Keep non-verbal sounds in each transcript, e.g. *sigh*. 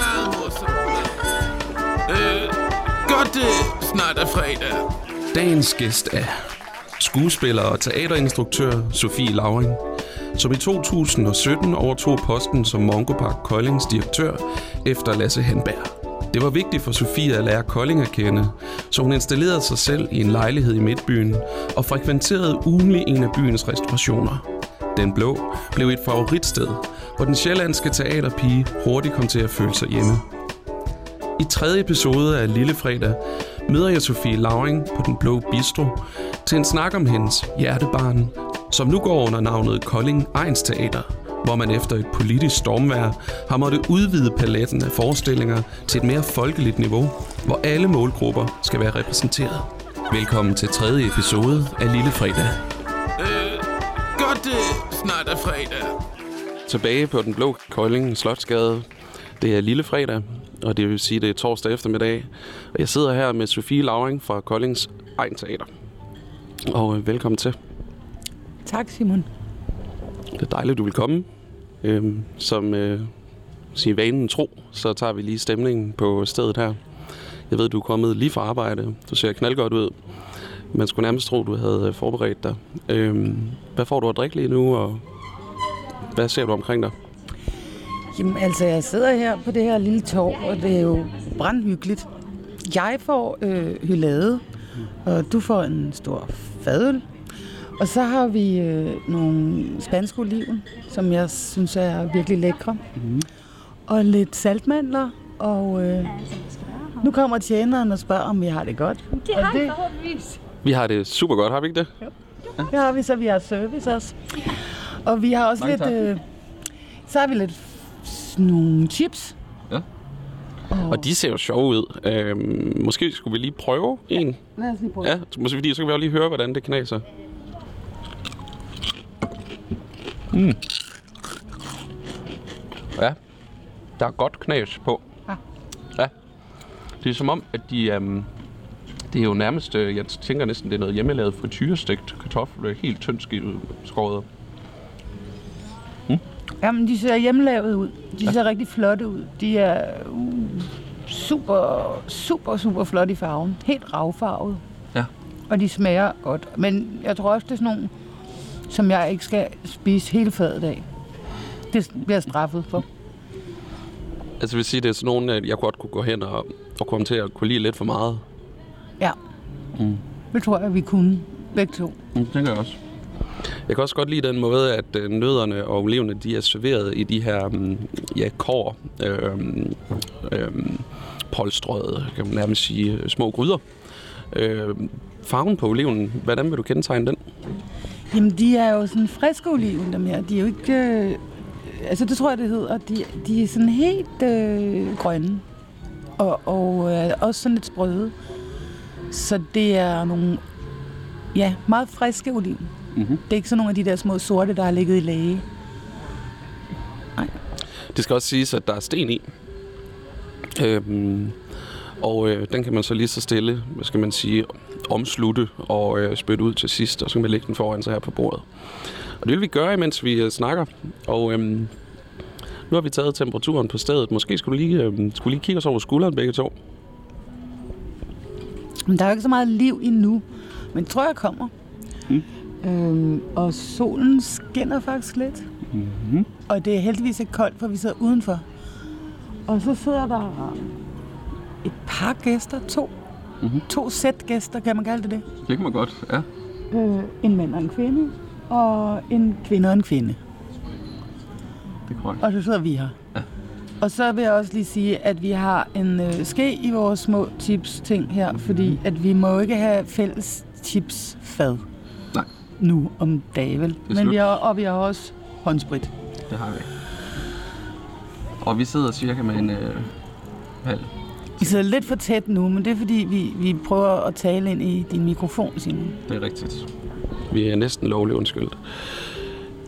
Meget morsomt. Øh, godt snart er fredag. Dagens gæst er skuespiller og teaterinstruktør Sofie Lauring, som i 2017 overtog posten som Mongo Park Koldings direktør efter Lasse Henberg. Det var vigtigt for Sofie at lære Kolding at kende, så hun installerede sig selv i en lejlighed i Midtbyen og frekventerede ugenlig en af byens restaurationer. Den Blå blev et favoritsted, hvor den sjællandske teaterpige hurtigt kom til at føle sig hjemme. I tredje episode af Lille Fredag møder jeg Sofie Lauring på Den Blå Bistro til en snak om hendes hjertebarn, som nu går under navnet Kolding Ejns Teater, hvor man efter et politisk stormvær har måttet udvide paletten af forestillinger til et mere folkeligt niveau, hvor alle målgrupper skal være repræsenteret. Velkommen til tredje episode af Lille Fredag. Øh, godt det snart er fredag. Tilbage på Den Blå Kolding Slotsgade. Det er Lille Fredag, og det vil sige, det er torsdag eftermiddag. Og jeg sidder her med Sofie Lauring fra Koldings Ejn Teater. Og øh, velkommen til. Tak, Simon. Det er dejligt, du vil komme. Øhm, som øh, siger vanen tro, så tager vi lige stemningen på stedet her. Jeg ved, du er kommet lige fra arbejde. Du ser knaldgodt ud. Man skulle nærmest tro, du havde øh, forberedt dig. Øhm, hvad får du at drikke lige nu, og hvad ser du omkring dig? Jamen, altså, jeg sidder her på det her lille torv, og det er jo brandhyggeligt. Jeg får øh, hylade, og du får en stor fadøl. Og så har vi øh, nogle spanske oliven, som jeg synes er virkelig lækre. Mm. Og lidt saltmandler, og øh, nu kommer tjeneren og spørger, om vi har det godt. Det har det- jeg forhåbentligvis. Vi har det super godt, har vi ikke det? Det har vi, så vi har service også. Og vi har også Mange lidt... tak. Øh, så har vi lidt nogle chips. Ja. Og, Og de ser jo sjove ud. Øhm, måske skulle vi lige prøve en. Lad os lige prøve. Ja, måske fordi, så kan vi også lige høre, hvordan det knaser. Mm. Ja, der er godt knas på. Ja. Ja. Det er som om, at de... Øhm, det er jo nærmest, øh, jeg tænker næsten, det er noget hjemmelavet frityrestegt kartoffel, øh, helt tyndt sk- skåret. Jamen, de ser hjemmelavet ud. De ser rigtig flotte ud. De er uh, super, super, super flotte i farven. Helt ravfarvet. Ja. Og de smager godt. Men jeg tror også, det er sådan nogle, som jeg ikke skal spise hele fadet af. Det bliver jeg straffet for. Altså vil sige, det er sådan nogle, at jeg godt kunne gå hen og, og komme til at kunne lide lidt for meget. Ja. Mm. Det tror jeg, vi kunne begge to. Det tænker jeg også. Jeg kan også godt lide den måde, at øh, nødderne og olivene, de er serveret i de her mm, ja, kår, øh, øh, polstrøde, kan man nærmest sige, små gryder. Øh, farven på oliven, hvordan vil du kendetegne den? Jamen, de er jo sådan friske oliven, dem her. De er jo ikke... Øh, altså, det tror jeg, det hedder. De, de er sådan helt øh, grønne. Og, og øh, også sådan lidt sprøde. Så det er nogle... Ja, meget friske oliven. Mm-hmm. Det er ikke sådan nogle af de der små sorte, der har ligget i læge. Det skal også siges, at der er sten i. Øhm, og øh, den kan man så lige så stille, hvad skal man sige, omslutte og øh, spytte ud til sidst, og så kan man lægge den foran sig her på bordet. Og det vil vi gøre, imens vi øh, snakker. Og øhm, nu har vi taget temperaturen på stedet. Måske skulle du lige, øh, skulle lige kigge os over skulderen begge to. Men der er jo ikke så meget liv endnu. Men det tror jeg kommer. Mm. Øhm, og solen skinner faktisk lidt. Mm-hmm. Og det er heldigvis ikke koldt, for vi sidder udenfor. Og så sidder der et par gæster, to. Mhm. Mm-hmm. To sæt gæster, kan man kalde det det. Det kan man godt, ja. Øh, en mand og en kvinde, og en kvinde og en kvinde. Det er korrekt. Og så sidder vi her. Ja. Og så vil jeg også lige sige, at vi har en øh, ske i vores små chips-ting her, fordi at vi må ikke have fælles chips-fad. Nej. Nu om dagen, vel? Men slut. vi har, og vi har også håndsprit. Det har vi. Og vi sidder cirka med en øh, halv. Vi sidder lidt for tæt nu, men det er fordi, vi, vi prøver at tale ind i din mikrofon, Simon. Det er rigtigt. Vi er næsten lovligt undskyldt.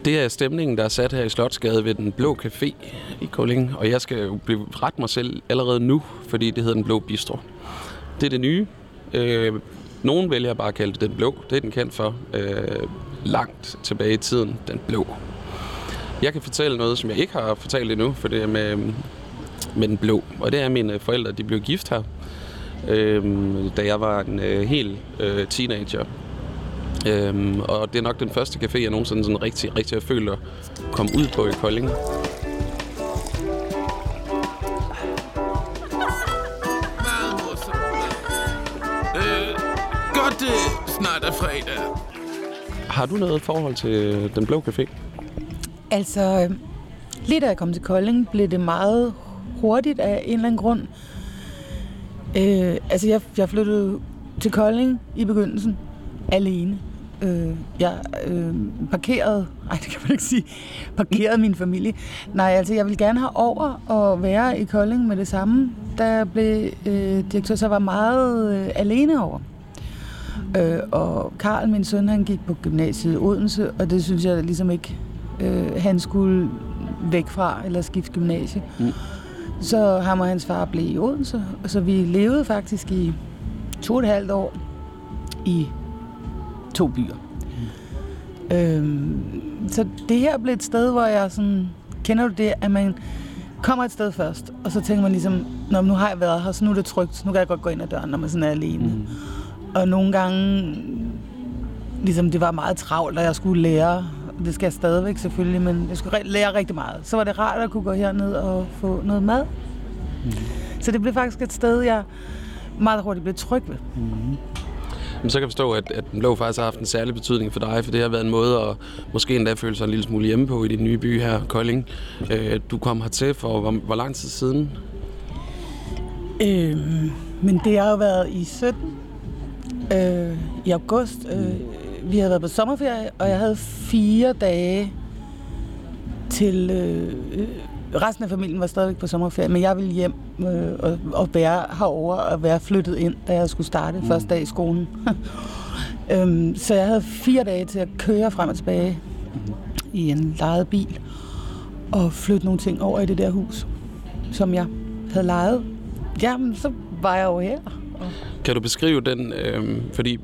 Det er stemningen, der er sat her i Slotsgade ved Den Blå Café i Kolding. Og jeg skal jo ret mig selv allerede nu, fordi det hedder Den Blå Bistro. Det er det nye. Øh, nogen vælger bare at kalde det Den Blå. Det er den kendt for. Øh, langt tilbage i tiden, den blå. Jeg kan fortælle noget, som jeg ikke har fortalt endnu, for det er med, med den blå. Og det er, at mine forældre de blev gift her, øh, da jeg var en øh, helt øh, teenager. Øhm, og det er nok den første café, jeg nogensinde sådan rigtig, rigtig føler kom ud på i Kolding. Øh, godt det snart er fredag. Har du noget forhold til Den Blå Café? Altså, øh, lige da jeg kom til Kolding, blev det meget hurtigt af en eller anden grund. Øh, altså, jeg, jeg flyttede til Kolding i begyndelsen alene. Øh, jeg øh, parkerede, nej det kan man ikke sige, parkerede min familie. Nej, altså jeg ville gerne have over og være i Kolding med det samme. Da jeg blev øh, direktør, så var meget øh, alene over. Øh, og Karl, min søn, han gik på gymnasiet i Odense, og det synes jeg ligesom ikke, øh, han skulle væk fra eller skifte gymnasie. Mm. Så ham og hans far blev i Odense, og så vi levede faktisk i to og et halvt år i to byer. Mm. Øhm, så det her blev et sted, hvor jeg sådan, kender du det, at man kommer et sted først, og så tænker man ligesom, Nå, nu har jeg været her, så nu er det trygt, nu kan jeg godt gå ind ad døren, når man sådan er alene. Mm. Og nogle gange, ligesom det var meget travlt, og jeg skulle lære, det skal jeg stadigvæk selvfølgelig, men jeg skulle re- lære rigtig meget. Så var det rart at kunne gå herned og få noget mad. Mm. Så det blev faktisk et sted, jeg meget hurtigt blev tryg ved. Jamen, så kan jeg forstå, at, at Den Blå faktisk har haft en særlig betydning for dig, for det har været en måde at måske endda føle sig en lille smule hjemme på i din nye by her, Kolding. Øh, du kom hertil for hvor, hvor lang tid siden? Øhm, men det har jo været i 17, øh, i august. Øh, vi havde været på sommerferie, og jeg havde fire dage til... Øh, øh, resten af familien var stadigvæk på sommerferie, men jeg ville hjem øh, og, og være herover og være flyttet ind, da jeg skulle starte mm. første dag i skolen. *laughs* øhm, så jeg havde fire dage til at køre frem og tilbage i en lejet bil og flytte nogle ting over i det der hus, som jeg havde lejet. Jamen, så var jeg jo her. Kan du beskrive den, øh, fordi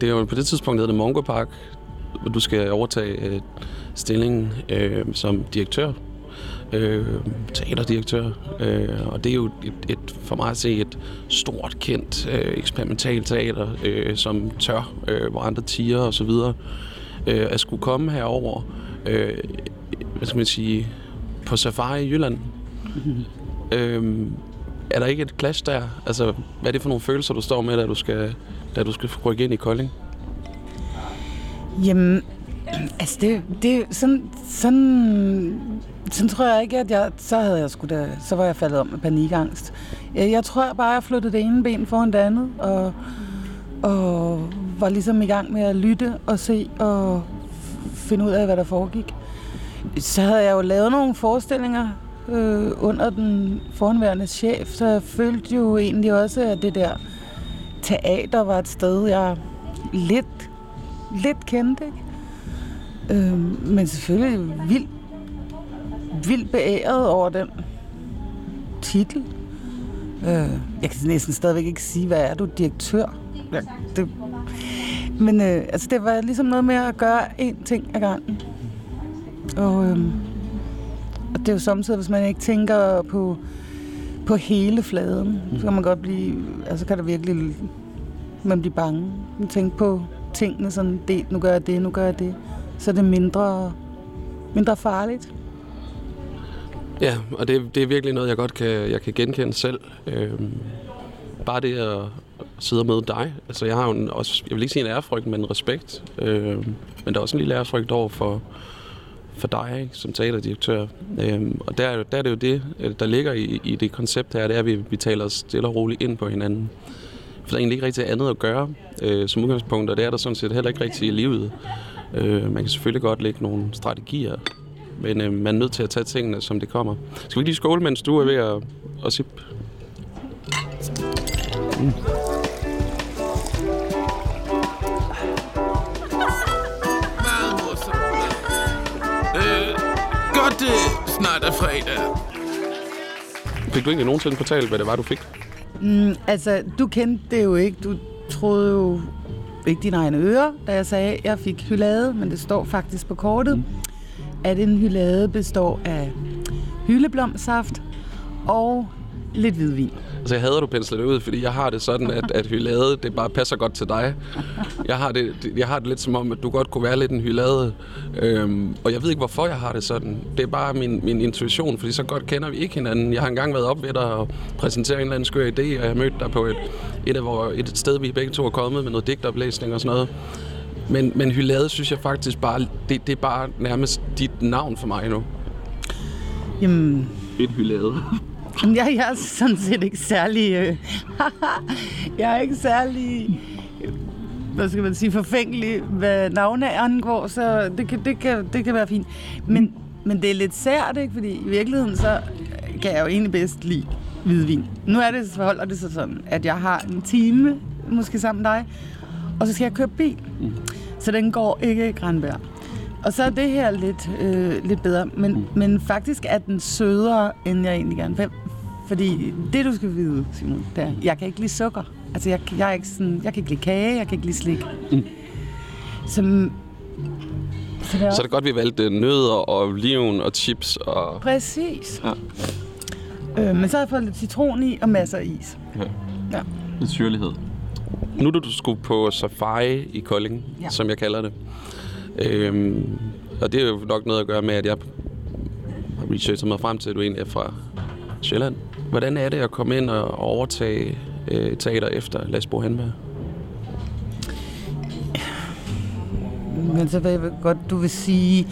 det er jo på det tidspunkt, hedder det Mongo Park, hvor du skal overtage øh, stillingen øh, som direktør, øh, teaterdirektør, øh, og det er jo et, et, for mig at se et stort, kendt øh, eksperimentalt teater, øh, som tør, øh, hvor andre tiger og så videre, øh, at skulle komme herover, øh, hvad skal man sige, på safari i Jylland. *laughs* øh, er der ikke et clash der? Altså, hvad er det for nogle følelser, du står med, da du skal, da du skulle rykke ind i Kolding? Jamen, altså det, det sådan, sådan, sådan tror jeg ikke, at jeg, så havde jeg sgu da, så var jeg faldet om med panikangst. Øh, jeg, tror bare, jeg flyttede det ene ben foran det andet, og, og var ligesom i gang med at lytte og se og finde ud af, hvad der foregik. Så havde jeg jo lavet nogle forestillinger øh, under den foranværende chef, så jeg følte jo egentlig også, at det der teater var et sted, jeg lidt, lidt kendte. Ikke? Øh, men selvfølgelig vildt, vildt beæret over den titel. Øh, jeg kan næsten stadigvæk ikke sige, hvad er du, direktør? Ja, det, men øh, altså, det var ligesom noget med at gøre én ting ad gangen. Og, øh, og det er jo samtidig, hvis man ikke tænker på, på hele fladen, så kan man godt blive, altså kan der virkelig, man bliver bange. Man tænker på tingene sådan, det, nu gør jeg det, nu gør jeg det. Så er det mindre, mindre farligt. Ja, og det, det er virkelig noget, jeg godt kan, jeg kan genkende selv. Øhm, bare det at sidde med dig. Altså, jeg har jo en, også, jeg vil ikke sige en ærefrygt, men en respekt. Øhm, men der er også en lille ærefrygt over for, for dig ikke, som teaterdirektør. Øhm, og der, er der er det jo det, øh, der ligger i, i det koncept her, det er, at vi, vi taler os stille og roligt ind på hinanden. For der er egentlig ikke rigtig andet at gøre øh, som udgangspunkt, og det er der sådan set heller ikke rigtig i livet. Øh, man kan selvfølgelig godt lægge nogle strategier, men øh, man er nødt til at tage tingene, som det kommer. Skal vi ikke lige skåle, mens du er ved at, at sippe? Mm. Snart er fredag. Fik du egentlig nogensinde fortalt, hvad det var, du fik? Mm, altså, du kendte det jo ikke. Du troede jo ikke dine egne ører, da jeg sagde, at jeg fik hylade, men det står faktisk på kortet, mm. at en hylade består af hyldeblomsaft og lidt hvidvin. Altså, jeg hader, du pensler det ud, fordi jeg har det sådan, at, at hylade, det bare passer godt til dig. Jeg har det, jeg har det lidt som om, at du godt kunne være lidt en hylade. Øhm, og jeg ved ikke, hvorfor jeg har det sådan. Det er bare min, min intuition, fordi så godt kender vi ikke hinanden. Jeg har engang været op ved dig og præsenteret en eller anden skør idé, og jeg har mødt dig på et, et, af hvor, et, et sted, vi begge to er kommet med noget digtoplæsning og sådan noget. Men, men hylade synes jeg faktisk bare, det, det er bare nærmest dit navn for mig nu. Jamen, Et hylade. Jeg, jeg er sådan set ikke særlig... Øh, *laughs* jeg er ikke særlig... øh, Hvad skal man sige? Forfængelig, hvad navne angår, så det kan, det kan, det kan være fint. Men, men det er lidt sært, ikke? Fordi i virkeligheden, så kan jeg jo egentlig bedst lide hvidvin. Nu er det, forholder det sig sådan, at jeg har en time, måske sammen med dig, og så skal jeg køre bil. Så den går ikke Granberg. Og så er det her lidt, øh, lidt bedre, men, men faktisk er den sødere, end jeg egentlig gerne vil. Fordi det, du skal vide, Simon, det er, jeg kan ikke lide sukker. Altså, jeg, jeg, er ikke sådan, jeg kan ikke lide kage, jeg kan ikke lide slik. Mm. Så, så det er Så er det godt, vi valgte nødder og oliven og chips og... Præcis. Ja. Øh, men så har jeg fået lidt citron i og masser af is. Ja. Ja. Lidt syrlighed. Nu da du skulle på safari i Kolding. Ja. som jeg kalder det. Øhm, og det er jo nok noget at gøre med, at jeg har researchet mig frem til, at du egentlig er fra Sjælland. Hvordan er det at komme ind og overtage øh, teater efter Lasbo Handberg? Men så vil jeg godt, du vil sige...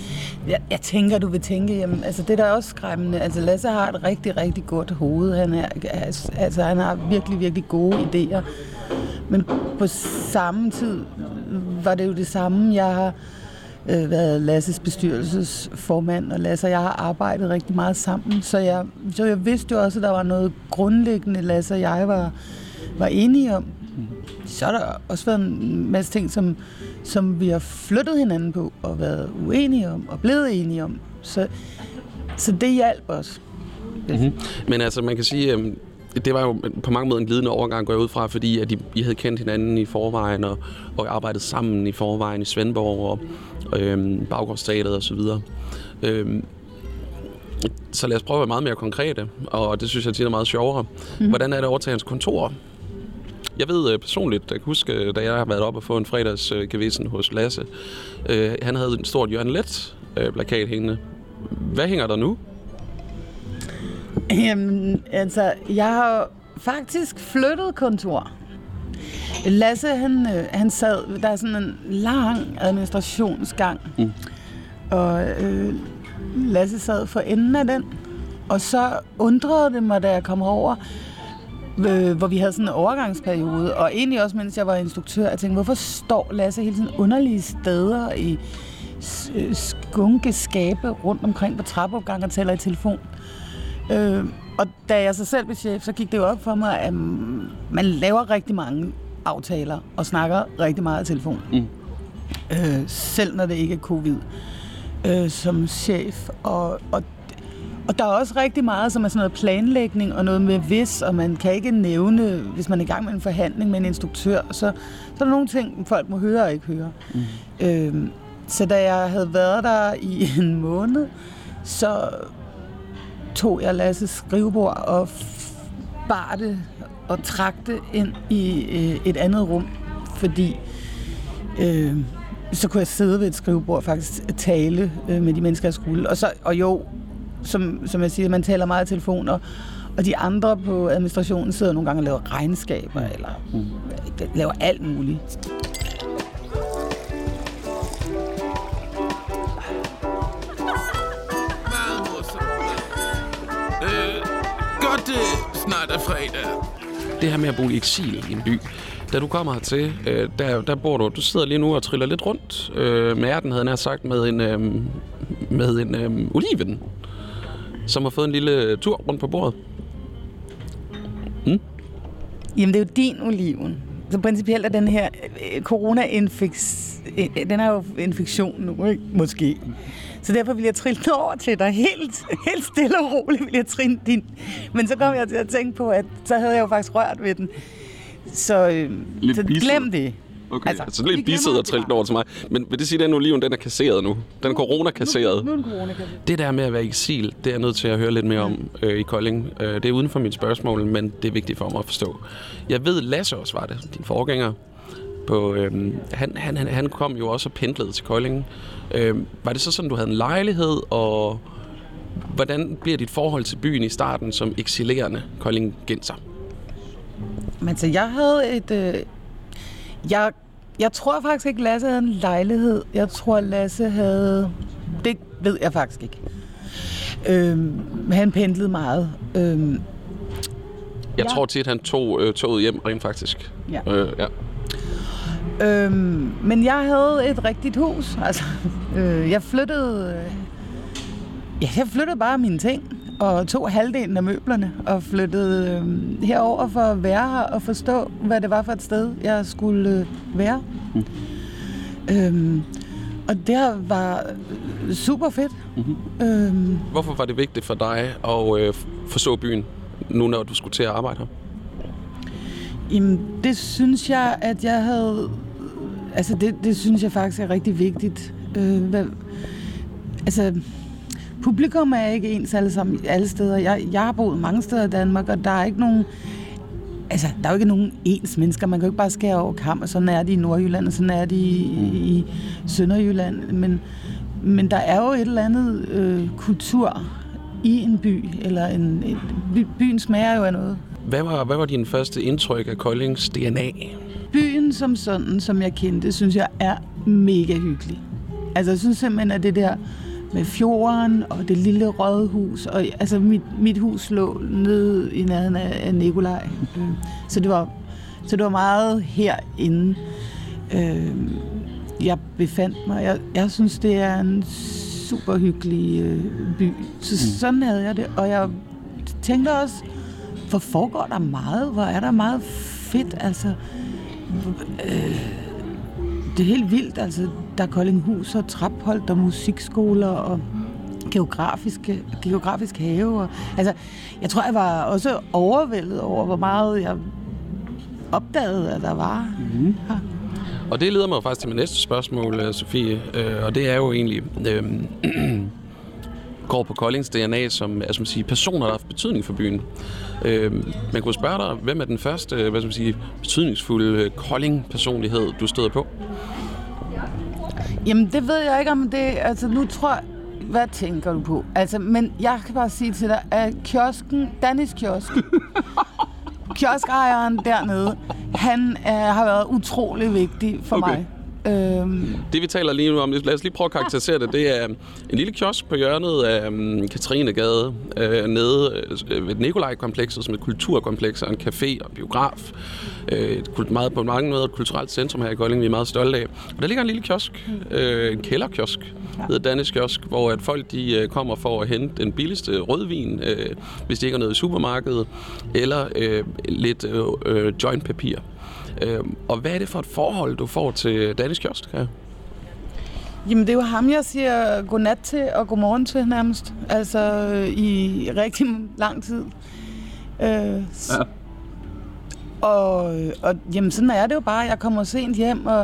Jeg, jeg tænker, du vil tænke, jamen, altså det der er også skræmmende. Altså Lasse har et rigtig, rigtig godt hoved. Han, er, altså, altså han har virkelig, virkelig gode idéer. Men på samme tid var det jo det samme. Jeg har øh, været Lasses bestyrelsesformand, og Lasse og jeg har arbejdet rigtig meget sammen. Så jeg, så jeg vidste jo også, at der var noget grundlæggende, Lasse og jeg var, var enige om. Så har der også været en masse ting, som, som vi har flyttet hinanden på, og været uenige om, og blevet enige om. Så, så det hjalp os. Mm-hmm. Men altså, man kan sige, øhm, det var jo på mange måder en glidende overgang, går jeg ud fra, fordi at I, I havde kendt hinanden i forvejen, og, og arbejdet sammen i forvejen i Svendborg og øhm, Baggårdsteateret og så videre. Øhm, så lad os prøve at være meget mere konkrete, og det synes jeg tit er meget sjovere. Mm. Hvordan er det over til hans kontor? Jeg ved øh, personligt, jeg kan huske, øh, da jeg har været op og få en fredags øh, hos Lasse, øh, han havde en stort Jørgen Let øh, plakat hængende. Hvad hænger der nu? Jamen, altså, jeg har faktisk flyttet kontor. Lasse, han, øh, han sad, der er sådan en lang administrationsgang, Mm. og øh, Lasse sad for enden af den, og så undrede det mig, da jeg kom over, øh, hvor vi havde sådan en overgangsperiode, og egentlig også, mens jeg var instruktør, jeg tænkte, hvorfor står Lasse hele tiden underlige steder i øh, skunkeskabe rundt omkring på trappeopgang og taler i telefon? Øh, og da jeg så selv blev chef, så gik det jo op for mig, at mm, man laver rigtig mange aftaler og snakker rigtig meget i telefon. Mm. Øh, selv når det ikke er covid øh, som chef. Og, og, og der er også rigtig meget, som er sådan noget planlægning og noget med hvis, og man kan ikke nævne, hvis man er i gang med en forhandling med en instruktør, så, så er der nogle ting, folk må høre og ikke høre. Mm. Øh, så da jeg havde været der i *laughs* en måned, så tog jeg Lasses skrivebord og bar det og trak det ind i øh, et andet rum, fordi øh, så kunne jeg sidde ved et skrivebord og faktisk tale øh, med de mennesker, jeg skulle. Og, så, og jo, som, som jeg siger, man taler meget i telefoner, og de andre på administrationen sidder nogle gange og laver regnskaber, eller mm. laver alt muligt. Øh, godt det snart er fredag det her med at bo i eksil i en by. Da du kommer hertil, øh, der, der bor du, du sidder lige nu og triller lidt rundt øh, med ærten, havde jeg nær sagt, med en, øh, med en øh, oliven, som har fået en lille øh, tur rundt på bordet. Mm. Jamen, det er jo din oliven. Så principielt er den her øh, corona-infektion, øh, den er jo infektion nu, ikke? Måske. Så derfor vil jeg trille den over til dig helt, helt stille og roligt, vil jeg trille din. Men så kom jeg til at tænke på, at så havde jeg jo faktisk rørt ved den. Så, øh, Lidt så bisset. glem det. Okay, altså, Altså, altså lidt bisset og var- over til mig. Men vil det sige, at den oliven, den er kasseret nu? Den er corona-kasseret. Nu er den corona Det der med at være i eksil, det er jeg nødt til at høre lidt mere om øh, i Kolding. Øh, det er uden for mit spørgsmål, men det er vigtigt for mig at forstå. Jeg ved, Lasse også var det, din forgænger. På, øh, han, han, han, han kom jo også og pendlede til Kolding. Øh, var det så sådan, du havde en lejlighed, og hvordan bliver dit forhold til byen i starten som eksilerende koldingenser? Men så jeg havde et... Øh, jeg, jeg tror faktisk ikke, Lasse havde en lejlighed. Jeg tror, Lasse havde... Det ved jeg faktisk ikke. Øhm, han pendlede meget. Øhm, Jeg Ja. tror tit, han tog øh, toget hjem rent faktisk. Ja. Øh, ja. Øhm, men jeg havde et rigtigt hus. Altså, *laughs* øh, jeg flyttede... Øh, ja, jeg flyttede bare mine ting og tog halvdelen af møblerne og flyttede øh, herover for at være her og forstå, hvad det var for et sted, jeg skulle øh, være. Mm. Øhm, og det her var øh, super fedt. Mm-hmm. Øhm, Hvorfor var det vigtigt for dig at øh, forstå byen, nu når du skulle til at arbejde her? Jamen, det synes jeg, at jeg havde... Altså, det, det synes jeg faktisk er rigtig vigtigt. Øh, hvad, altså, publikum er ikke ens alle sammen alle steder. Jeg, jeg har boet mange steder i Danmark, og der er ikke nogen... Altså, der er jo ikke nogen ens mennesker. Man kan jo ikke bare skære over kam, og sådan er de i Nordjylland, og sådan er de i, i Sønderjylland. Men, men der er jo et eller andet øh, kultur i en by, eller en, en by, byen smager jo af noget. Hvad var, hvad var din første indtryk af Koldings DNA? Byen som sådan, som jeg kendte, synes jeg er mega hyggelig. Altså, jeg synes simpelthen, at det der med fjorden og det lille rådhus, og altså mit, mit hus lå nede i nærheden af, af Nikolaj. Øh, Så det var, så det var meget herinde, øh, jeg befandt mig. Jeg, jeg synes, det er en super hyggelig øh, by. Så mm. sådan havde jeg det, og jeg tænkte også, hvor foregår der meget? Hvor er der meget fedt? Altså, øh, det er helt vildt. Altså, der er Koldinghus og Trapholdt og musikskoler og geografiske, geografisk have. Og, altså, jeg tror, jeg var også overvældet over, hvor meget jeg opdagede, at der var mm-hmm. her. Og det leder mig faktisk til mit næste spørgsmål, Sofie. Øh, og det er jo egentlig... Øh, *clears throat* går på Koldings DNA som, altså man sige, personer, der har haft betydning for byen. Øh, man kunne spørge dig, hvem er den første øh, hvad skal man sige, betydningsfulde øh, Kolding-personlighed, du støder på? Jamen, det ved jeg ikke om det... Altså, nu tror jeg... Hvad tænker du på? Altså, men jeg kan bare sige til dig, at kiosken, Danis kiosk, *laughs* kioskejeren dernede, han er, har været utrolig vigtig for Okay. mig. Øhm, Det vi taler lige nu om, lad os lige prøve at karakterisere det. Det er en lille kiosk på hjørnet af um, Katrinegade, øh, nede øh, ved Nikolaj-komplekset, som er et kulturkompleks og en café og en biograf. Øh, et meget, på mange måder et kulturelt centrum her i Kolding, vi er meget stolte af. Og der ligger en lille kiosk, øh, en kælderkiosk, ja. hedder Danish Kiosk, hvor at folk de øh, kommer for at hente den billigste rødvin, øh, hvis de ikke har noget i supermarkedet, eller øh, lidt øh, øh, jointpapir. Øh, og hvad er det for et forhold, du får til Danish Kiosk her? Jamen, det er jo ham, jeg siger godnat til og godmorgen til nærmest. Altså, øh, i rigtig lang tid. Øh, Ja. Og, og jamen, sådan er det jo bare. Jeg kommer sent hjem, og,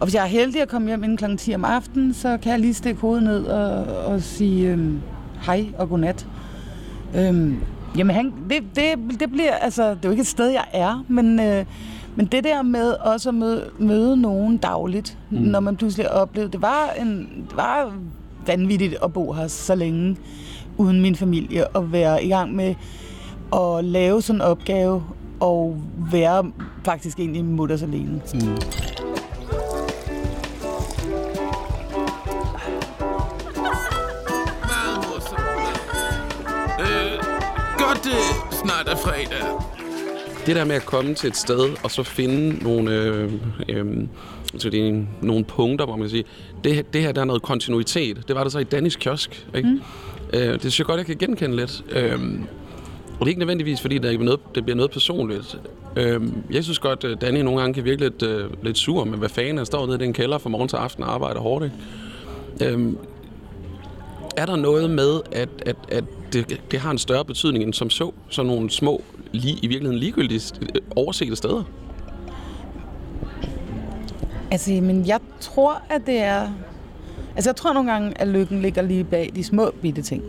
og hvis jeg er heldig at komme hjem inden kl. 10 om aftenen, så kan jeg lige stikke hovedet ned og, og sige øhm, hej og godnat. Øhm, jamen, han, det, det, det bliver, altså, det er jo ikke et sted, jeg er, men, øh, men det der med også at møde, møde nogen dagligt, mm. når man pludselig oplevede, det var, en, det var vanvittigt at bo her så længe uden min familie, og være i gang med at lave sådan en opgave, og være faktisk egentlig mutters alene. Mm. Øh, godt det snart er fredag. Det der med at komme til et sted, og så finde nogle, øh, øh, det er nogle punkter, hvor man kan sige, det, det her der er noget kontinuitet. Det var der så i Danis kiosk. Ikke? Mm. Øh, det synes jeg godt, jeg kan genkende lidt. Øh, og det er ikke nødvendigvis, fordi det, er noget, det bliver noget personligt. Øh, jeg synes godt, at Danny nogle gange kan virke lidt, øh, lidt sur med, hvad fanden han står nede i den kælder fra morgen til aften og arbejder hårdt. Ikke? Øh, er der noget med, at, at, at det, det har en større betydning end som så, sådan nogle små, lige, i virkeligheden ligegyldige, øh, oversete steder? Altså, men jeg tror, at det er... Altså, jeg tror nogle gange, at lykken ligger lige bag de små bitte ting.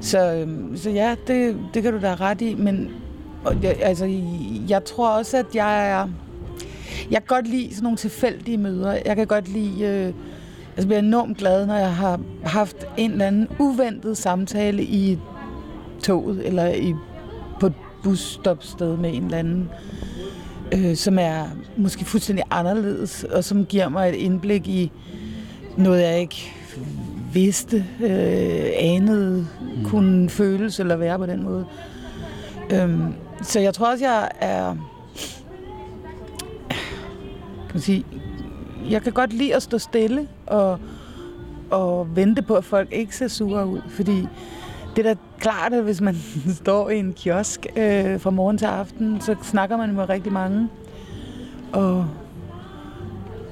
Så, øhm, så ja, det, det kan du da ret i, men og jeg, altså, jeg tror også, at jeg er... Jeg kan godt lide sådan nogle tilfældige møder. Jeg kan godt lide... Øh, jeg bliver enormt glad, når jeg har haft en eller anden uventet samtale i toget, eller i, på et busstopsted med en eller anden, øh, som er måske fuldstændig anderledes, og som giver mig et indblik i noget, jeg ikke vidste, øh, anede, mm. kunne føles eller være på den måde. Øhm, så jeg tror også, jeg er... Kan man sige, jeg kan godt lide at stå stille at, at vente på, at folk ikke ser sure ud, fordi det er da klart, at hvis man *laughs* står i en kiosk øh, fra morgen til aften, så snakker man med rigtig mange. Og,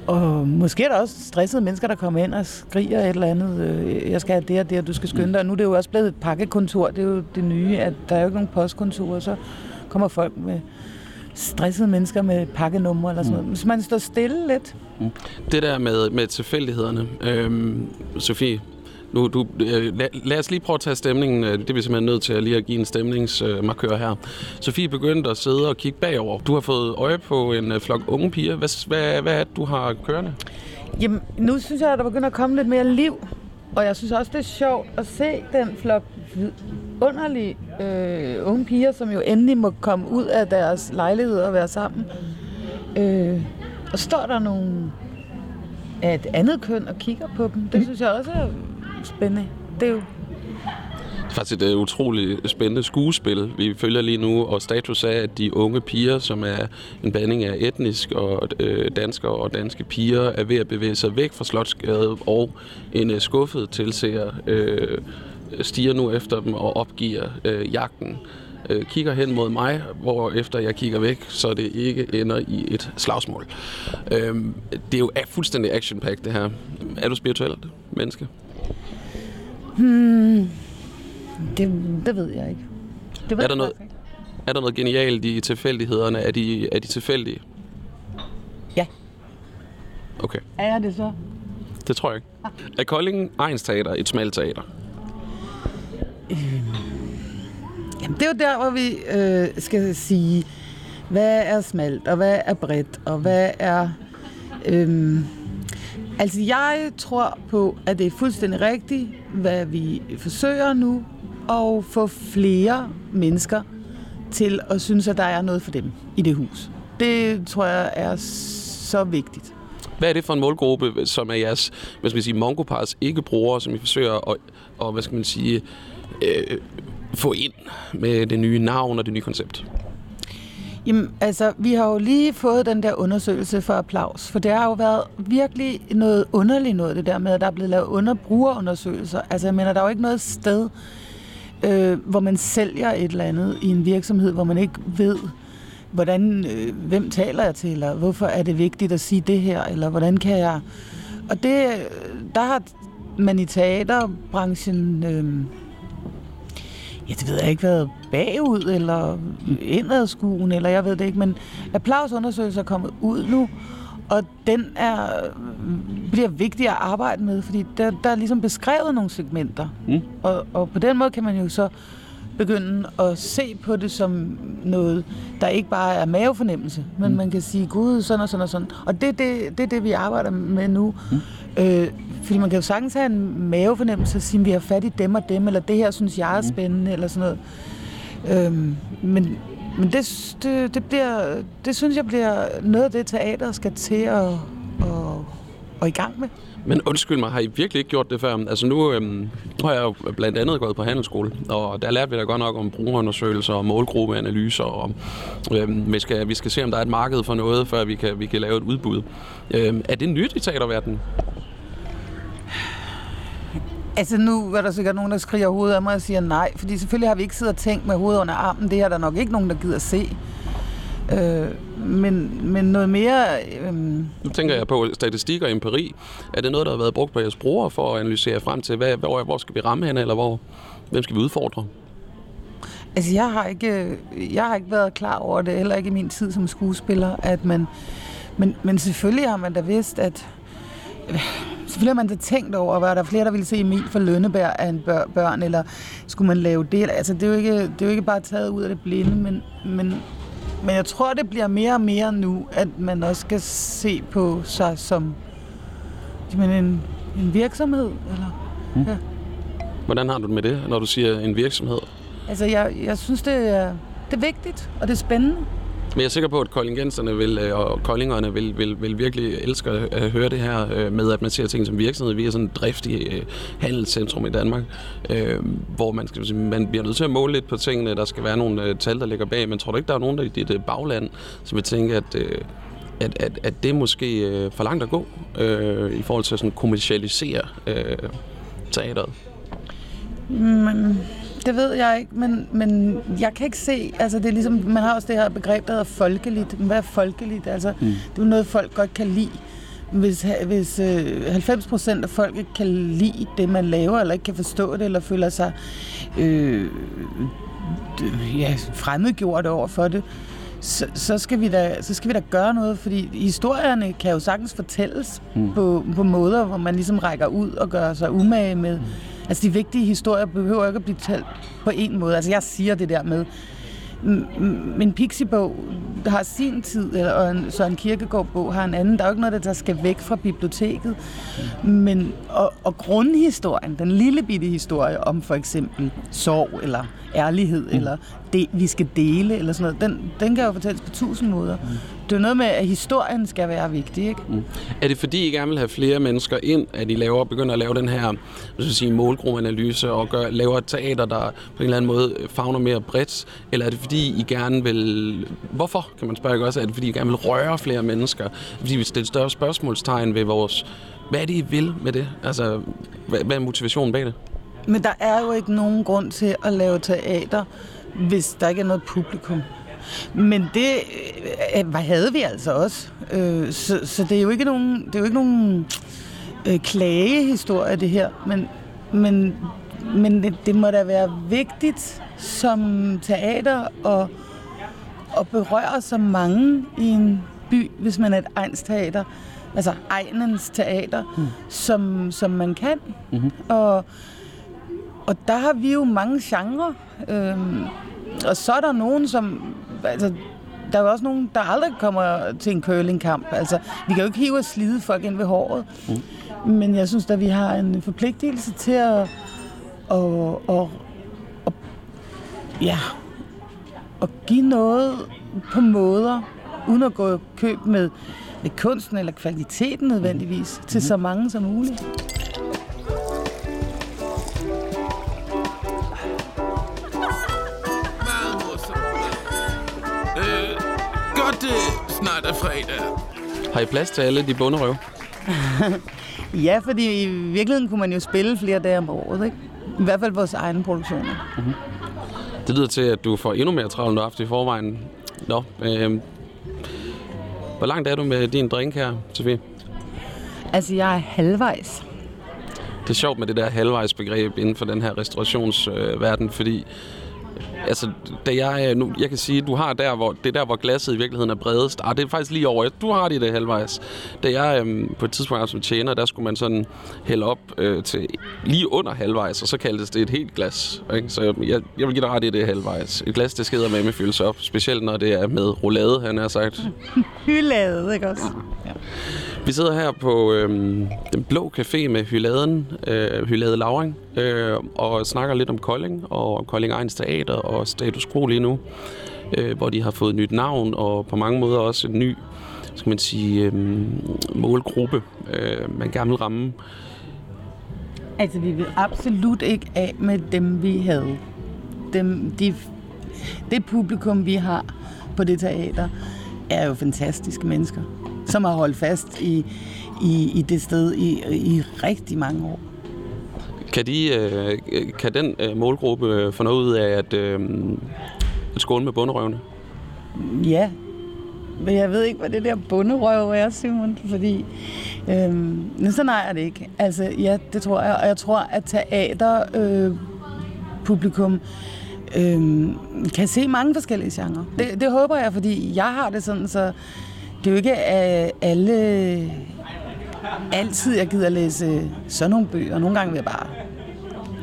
og måske er der også stressede mennesker, der kommer ind og skriger et eller andet. Øh, jeg skal have det og det, og du skal skynde dig. Nu er det jo også blevet et pakkekontor. Det er jo det nye, at der er jo ikke nogen postkontorer. Så kommer folk med stressede mennesker med pakkenumre eller sådan noget. Hvis man står stille lidt. Mm. Det der med, med tilfældighederne. Øhm, Sofie, nu, du, øh, lad, lad os lige prøve at tage stemningen. Øh, det er vi simpelthen nødt til at lige at give en stemningsmarkør her. Sofie begyndte at sidde og kigge bagover. Du har fået øje på en øh, flok unge piger. Hvad, hvad, hvad er det, du har kørende? Jamen, nu synes jeg, at der begynder at komme lidt mere liv. Og jeg synes også, det er sjovt at se den flok underlige øh, unge piger, som jo endelig må komme ud af deres lejlighed og være sammen. Øh, og står der nogle af et andet køn og kigger på dem. Det synes jeg også er spændende. Det er jo det er faktisk et uh, utroligt spændende skuespil, vi følger lige nu, og status er, at de unge piger, som er en blanding af etnisk og øh, danskere og danske piger, er ved at bevæge sig væk fra Slotsgade, og en øh, skuffet tilser øh, stiger nu efter dem og opgiver øh, jagten øh, kigger hen mod mig, hvor efter jeg kigger væk, så det ikke ender i et slagsmål. Øh, det er jo fuldstændig action det her. Er du spirituelt menneske? Hmm, det, det ved jeg ikke. Det ved er, der noget, ikke. er der noget genialt i tilfældighederne? Er de, er de tilfældige? Ja. Okay. Er jeg det så? Det tror jeg ikke. Er Kolding Ejens Teater et smalt teater? Øhm, jamen, det er jo der, hvor vi øh, skal sige, hvad er smalt, og hvad er bredt, og hvad er... Øhm, altså, jeg tror på, at det er fuldstændig rigtigt, hvad vi forsøger nu, at få flere mennesker til at synes, at der er noget for dem i det hus. Det tror jeg er så vigtigt. Hvad er det for en målgruppe, som er jeres, hvad skal man sige, Mongopars ikke brugere, som I forsøger at, og, hvad skal man sige, øh, få ind med det nye navn og det nye koncept? Jamen, altså, vi har jo lige fået den der undersøgelse for applaus, for det har jo været virkelig noget underligt noget, det der med, at der er blevet lavet underbrugerundersøgelser. Altså, jeg mener, der er jo ikke noget sted, øh, hvor man sælger et eller andet i en virksomhed, hvor man ikke ved, hvordan, øh, hvem taler jeg til, eller hvorfor er det vigtigt at sige det her, eller hvordan kan jeg... Og det, øh, der har man i teaterbranchen... Øh, ja, det ved jeg ikke, været bagud, eller indadskuende, eller jeg ved det ikke, men applausundersøgelser er kommet ud nu, og den er, bliver vigtig at arbejde med, fordi der, der er ligesom beskrevet nogle segmenter. Mm. Og, og på den måde kan man jo så begynde at se på det som noget, der ikke bare er mavefornemmelse, men mm. man kan sige, gud, sådan og sådan og sådan. Og det, det, det er det, vi arbejder med nu. Mm. Øh, fordi man kan jo sagtens have en mavefornemmelse og sige, at vi har fat i dem og dem, eller det her synes jeg er mm. spændende, mm. eller sådan noget. Øh, men men det, det, det, bliver, det synes jeg bliver noget af det, teater skal til at, at, at i gang med. Men undskyld mig, har I virkelig ikke gjort det før? Altså nu, øhm, nu har jeg jo blandt andet gået på handelsskole, og der lærte vi da godt nok om brugerundersøgelser og målgruppeanalyser, og øhm, vi, skal, vi skal se, om der er et marked for noget, før vi kan, vi kan lave et udbud. Øhm, er det nyt i teaterverdenen? Altså nu er der sikkert nogen, der skriger hovedet af mig og siger nej, fordi selvfølgelig har vi ikke siddet og tænkt med hovedet under armen. Det er der nok ikke nogen, der gider se. Øh, men, men noget mere... Øh... Nu tænker jeg på statistik og empiri. Er det noget, der har været brugt på jeres brugere for at analysere frem til, hvad, hvor, hvor skal vi ramme hen, eller hvor, hvem skal vi udfordre? Altså, jeg har, ikke, jeg har ikke været klar over det, heller ikke i min tid som skuespiller, at man Men, men selvfølgelig har man da vidst, at selvfølgelig har man da tænkt over, var der flere, der ville se Emil for Lønneberg af en bør, børn, eller skulle man lave det? Altså, det er jo ikke, det er jo ikke bare taget ud af det blinde, men, men, men jeg tror, det bliver mere og mere nu, at man også skal se på sig som men en, en virksomhed. Eller, mm. ja. Hvordan har du det med det, når du siger en virksomhed? Altså, jeg, jeg synes, det er, det er vigtigt, og det er spændende. Men jeg er sikker på, at koldingenserne vil, øh, og koldingerne vil, vil, vil virkelig elske at høre det her øh, med, at man ser ting som virksomhed. Vi er sådan et driftigt øh, handelscentrum i Danmark, hvor man, skal, man bliver nødt til at måle lidt på tingene. Der skal være nogle tal, der ligger bag. Men tror du ikke, der er nogen der i dit bagland, som vil tænke, at at, at, at det er måske øh, for langt at gå øh, i forhold til at sådan kommercialisere øh, teateret? Mm, men, det ved jeg ikke, men, men jeg kan ikke se, altså det er ligesom, man har også det her begreb, der hedder folkeligt. Hvad er folkeligt? Altså, mm. det er jo noget, folk godt kan lide. Hvis, hvis øh, 90 procent af folk ikke kan lide det, man laver, eller ikke kan forstå det, eller føler sig øh, ja, fremmedgjort over for det, så, så, skal vi da, så skal vi da gøre noget, fordi historierne kan jo sagtens fortælles mm. på, på måder, hvor man ligesom rækker ud og gør sig umage med. Mm. Altså de vigtige historier behøver ikke at blive talt på en måde. Altså jeg siger det der med, min pixiebog har sin tid, og en Søren Kierkegaard-bog har en anden. Der er jo ikke noget, der skal væk fra biblioteket. Men, og, og grundhistorien, den lille bitte historie om for eksempel sorg, eller ærlighed, mm. eller det, vi skal dele, eller sådan noget, den, den kan jo fortælles på tusind måder. Mm. Det er noget med, at historien skal være vigtig, ikke? Mm. Er det fordi, I gerne vil have flere mennesker ind, at I laver, begynder at lave den her hvad skal sige, målgruppeanalyse og gør, laver et teater, der på en eller anden måde fagner mere bredt? Eller er det fordi, I gerne vil... Hvorfor, kan man spørge også? Er det fordi, I gerne vil røre flere mennesker? Fordi vi stiller større spørgsmålstegn ved vores... Hvad er det, I vil med det? Altså, hvad, hvad er motivationen bag det? Men der er jo ikke nogen grund til at lave teater, hvis der ikke er noget publikum. Men det øh, havde vi altså også. Øh, så, så det er jo ikke nogen, det er jo ikke nogen øh, klagehistorie, det her. Men, men, men det, det må da være vigtigt som teater at, at berøre så mange i en by, hvis man er et egensteater. Altså egnens teater, mm. som, som man kan. Mm-hmm. Og og der har vi jo mange genrer. Øhm, og så er der nogen, som... Altså, der er jo også nogen, der aldrig kommer til en curlingkamp. Altså, vi kan jo ikke hive og slide folk ind ved håret. Mm. Men jeg synes at vi har en forpligtelse til at... Og, og, og, ja, at give noget på måder, uden at gå køb med, med kunsten eller kvaliteten nødvendigvis, til mm. så mange som muligt. Snart er fredag. Har I plads til alle de bunderøv? *laughs* ja, fordi i virkeligheden kunne man jo spille flere dage om året, ikke? I hvert fald vores egne produktioner. Mm-hmm. Det lyder til, at du får endnu mere travlt, end du har haft i forvejen. Nå, øh, hvor langt er du med din drink her, Sofie? Altså, jeg er halvvejs. Det er sjovt med det der halvvejsbegreb inden for den her restaurationsverden, øh, fordi altså, da jeg, nu, jeg kan sige, du har der, hvor, det er der, hvor glasset i virkeligheden er bredest. Ah, det er faktisk lige over. Du har det i det halvvejs. Da jeg øhm, på et tidspunkt som tjener, der skulle man sådan hælde op øh, til lige under halvvejs, og så kaldtes det et helt glas. Ikke? Så jeg, jeg, jeg vil give dig ret i det halvvejs. Et glas, det sker med med fyldes op. Specielt når det er med roulade, han har sagt. *laughs* Hylade, ikke også? Ja. Vi sidder her på øhm, den blå café med Hyladen, øh, Hylade Lauring, øh, og snakker lidt om Kolding og Kolding Ejens Teater og status quo lige nu, øh, hvor de har fået nyt navn og på mange måder også en ny skal man sige, øh, målgruppe, øh, man gerne vil ramme. Altså, vi vil absolut ikke af med dem, vi havde. Dem, de, det publikum, vi har på det teater, er jo fantastiske mennesker, som har holdt fast i, i, i det sted i, i rigtig mange år. Kan, de, øh, kan den øh, målgruppe øh, få noget ud af at, øh, at skåne med bunderøvene? Ja, men jeg ved ikke, hvad det der bunderøv er, Simon, fordi øh, sådan er det ikke. Altså, ja, det tror jeg, og jeg tror, at teater øh, publikum øh, kan se mange forskellige genrer. Det, det håber jeg, fordi jeg har det sådan, så det er jo ikke øh, alle... Altid, jeg gider læse sådan nogle bøger. Nogle gange vil jeg bare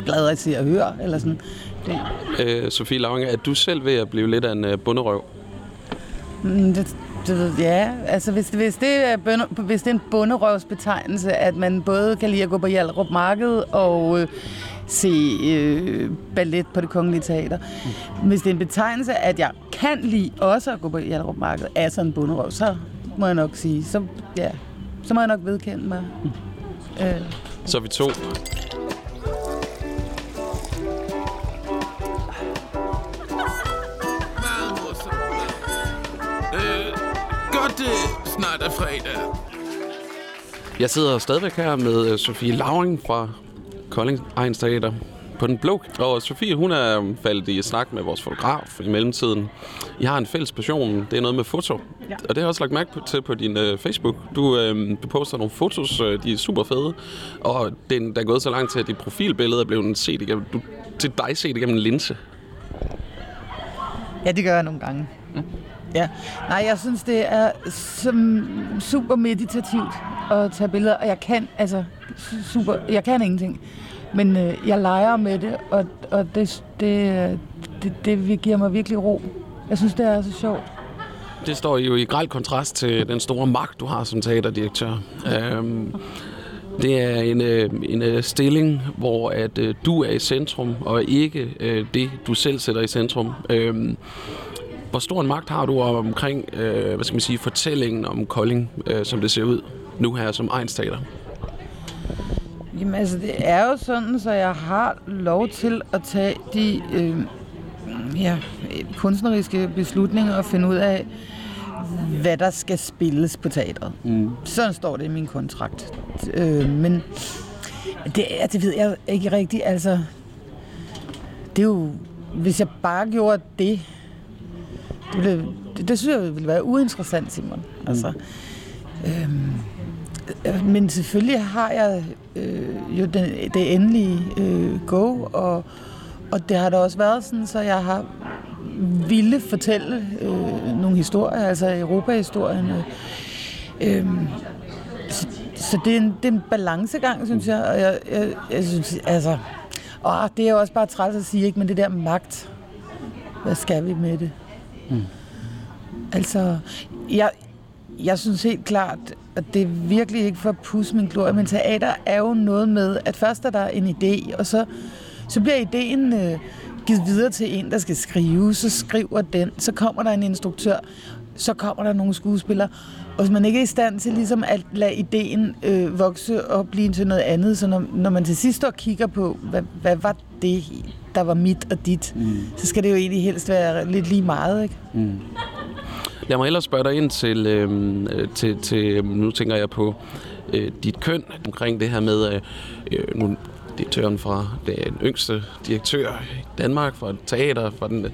glad at se og høre, eller sådan. Det, Øh, Sofie Lauring, er du selv ved at blive lidt af en øh, bunderøv? Mm, Det, det, ja, altså hvis, hvis, det er bønder, hvis det er en bunderøvsbetegnelse, at man både kan lide at gå på Hjallerup Marked og øh, se øh, ballet på det kongelige teater. Mm. Hvis det er en betegnelse, at jeg kan lide også at gå på Hjallerup Marked, er sådan en bunderøv, så må jeg nok sige, så, ja, så må jeg nok vedkende mig. Øh, Så er vi to. Godt det snart er fredag. Jeg sidder stadigvæk her med øh, Sofie Lauring fra Kolding Ejens Teater på den blå. Og Sofie, hun er faldet i snak med vores fotograf i mellemtiden. I har en fælles passion, det er noget med foto. Ja. Og det har jeg også lagt mærke på- til på din øh, Facebook. Du, øh, du poster nogle fotos, øh, de er super fede. Og den, der er gået så langt til, at dit profilbillede er blevet set igennem, du, til dig set igennem en linse. Ja, det gør jeg nogle gange. Ja. Nej, jeg synes, det er som super meditativt at tage billeder, og jeg kan, altså, super, jeg kan ingenting. Men øh, jeg leger med det, og, og det, det, det, det giver mig virkelig ro. Jeg synes, det er så sjovt. Det står jo i grel kontrast til den store magt, du har som teaterdirektør. Øhm, det er en, øh, en øh, stilling, hvor at øh, du er i centrum, og ikke øh, det, du selv sætter i centrum. Øhm, hvor stor en magt har du omkring øh, hvad skal man sige, fortællingen om Kolding, øh, som det ser ud nu her som Ejens Teater? Jamen altså, det er jo sådan, så jeg har lov til at tage de øh, ja, kunstneriske beslutninger og finde ud af, hvad der skal spilles på teatret. Mm. Sådan står det i min kontrakt. Øh, men det, det ved jeg ikke rigtigt. Altså, det er jo, hvis jeg bare gjorde det, det, ville, det, det synes jeg ville være uinteressant, Simon. Altså, øhm, Øh, Men selvfølgelig har jeg øh, jo den, det endelige øh, go, og, og det har da også været sådan, så jeg har ville fortælle øh, nogle historier, altså Europa-historien. Øh, øh, så, så det er, en, det er en balancegang, synes jeg, og jeg, jeg, jeg synes, altså, åh, det er jo også bare træls at sige, ikke, men det der magt, hvad skal vi med det? Mm. Altså, jeg, jeg synes helt klart, at det er virkelig ikke for at pusse min glorie, men teater er jo noget med, at først er der en idé, og så, så bliver ideen øh, givet videre til en, der skal skrive, så skriver den, så kommer der en instruktør, så kommer der nogle skuespillere, og hvis man ikke er i stand til ligesom at lade ideen øh, vokse og blive til noget andet, så når, når man til sidst står og kigger på, hvad, hvad var det, der var mit og dit, mm. så skal det jo egentlig helst være lidt lige meget, ikke? Lad mig ellers spørge dig ind til, øh, til, til nu tænker jeg på øh, dit køn, omkring det her med, øh, øh, nu direktøren fra den yngste direktør i Danmark, fra et teater, fra, den,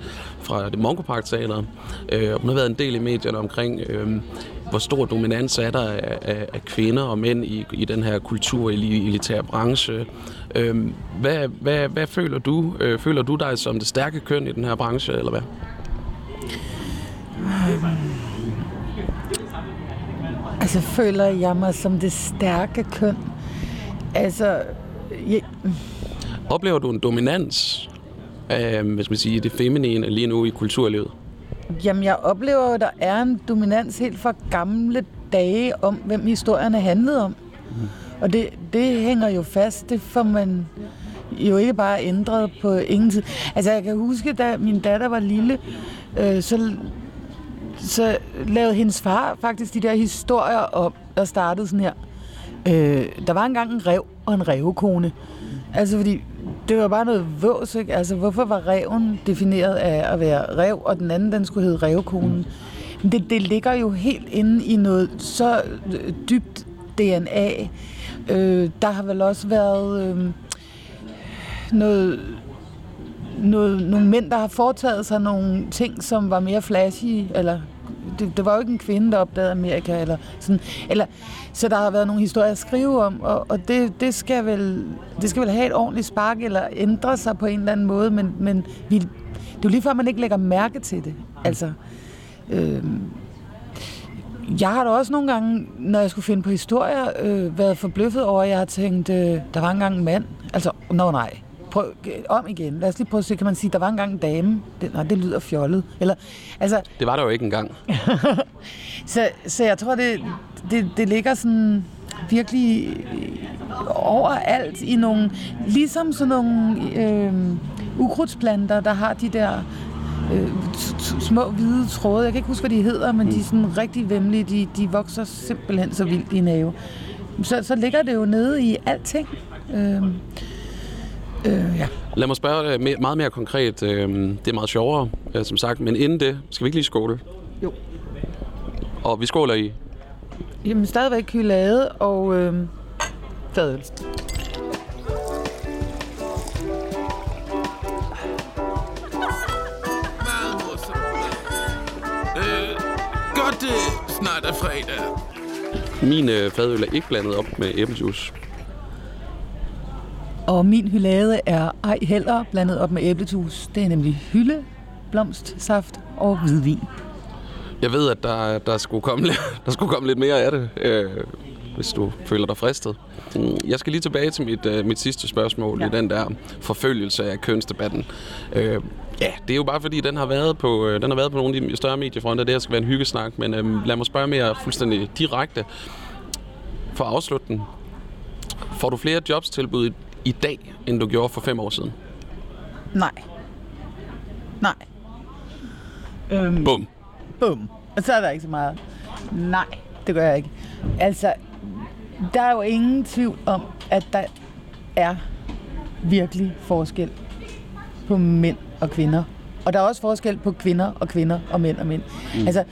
fra det Mongo Park Teater. Øh, hun har været en del i medierne omkring, øh, hvor stor dominans er der af, af, af kvinder og mænd i, i den her kultur i elitære branche. Øh, hvad, hvad, hvad føler du? Øh, føler du dig som det stærke køn i den her branche, eller hvad? Altså føler jeg mig som det stærke køn. Altså, jeg, Oplever du en dominans af, hvad skal man sige, det feminine lige nu i kulturlivet? jamen jeg oplever at der er en dominans helt fra gamle dage om, hvem historierne handlede om. Og det, det hænger jo fast. Det får man jo ikke bare ændret på ingen tid. Altså jeg kan huske, da min datter var lille, øh, så, så lavede hendes far faktisk de der historier op, der startede sådan her. Øh, der var engang en rev og en revkone. Altså fordi, det var bare noget vås, ikke? Altså hvorfor var reven defineret af at være rev, og den anden, den skulle hedde revkonen? Det, det ligger jo helt inde i noget så øh, dybt DNA. Øh, der har vel også været øh, noget, noget, nogle mænd, der har foretaget sig nogle ting, som var mere flashy, eller det, det var jo ikke en kvinde, der opdagede Amerika, eller sådan, eller, så der har været nogle historier at skrive om, og, og det, det, skal vel, det skal vel have et ordentligt spark, eller ændre sig på en eller anden måde, men, men vi, det er jo lige før, man ikke lægger mærke til det. Altså, øh, Jeg har da også nogle gange, når jeg skulle finde på historier, øh, været forbløffet over, at jeg har tænkt, øh, der var engang en mand. Altså, nå nej. Prøv, øh, om igen. Lad os lige prøve at se, kan man sige, der var engang en dame. Det, nej, det lyder fjollet. Eller, altså, Det var der jo ikke engang. *laughs* så, så jeg tror, det, det, det ligger sådan virkelig overalt i nogle, ligesom sådan nogle øh, ukrudtsplanter, der har de der øh, små hvide tråde. Jeg kan ikke huske, hvad de hedder, men de er sådan rigtig vemmelige. De, de vokser simpelthen så vildt i en have. Så, så ligger det jo nede i alting. Øh, øh, ja. Lad mig spørge dig me- meget mere konkret. Øhm, Det er meget sjovere, øh, som sagt. Men inden det, skal vi ikke lige skåle? Jo. Og vi skåler i Jamen, stadigvæk hylade og øh, fadøl. Øh, godt det snart er fredag. Min øh, fadøl er ikke blandet op med æblejuice. Og min hylade er ej heller blandet op med æblejuice. Det er nemlig hylde, blomstsaft og hvidvin. Jeg ved, at der, der, skulle, komme, lidt- *laughs* der skulle komme lidt mere af det, øh, hvis du føler dig fristet. Jeg skal lige tilbage til mit, øh, mit sidste spørgsmål ja. Ja. i den der forfølgelse af kønsdebatten. Øh, ja, det er jo bare fordi, den har været på, øh, den har været på nogle af de større mediefronter. Det her skal være en hyggesnak, men øh, lad mig spørge mere fuldstændig direkte. For at afslutte den. Får du flere jobstilbud i, i dag, end du gjorde for fem år siden? Nej. Nej. Øhm, Bum. bum. Og så er der ikke så meget. Nej, det gør jeg ikke. Altså, der er jo ingen tvivl om, at der er virkelig forskel på mænd og kvinder. Og der er også forskel på kvinder og kvinder og mænd og mænd. Mm. Altså,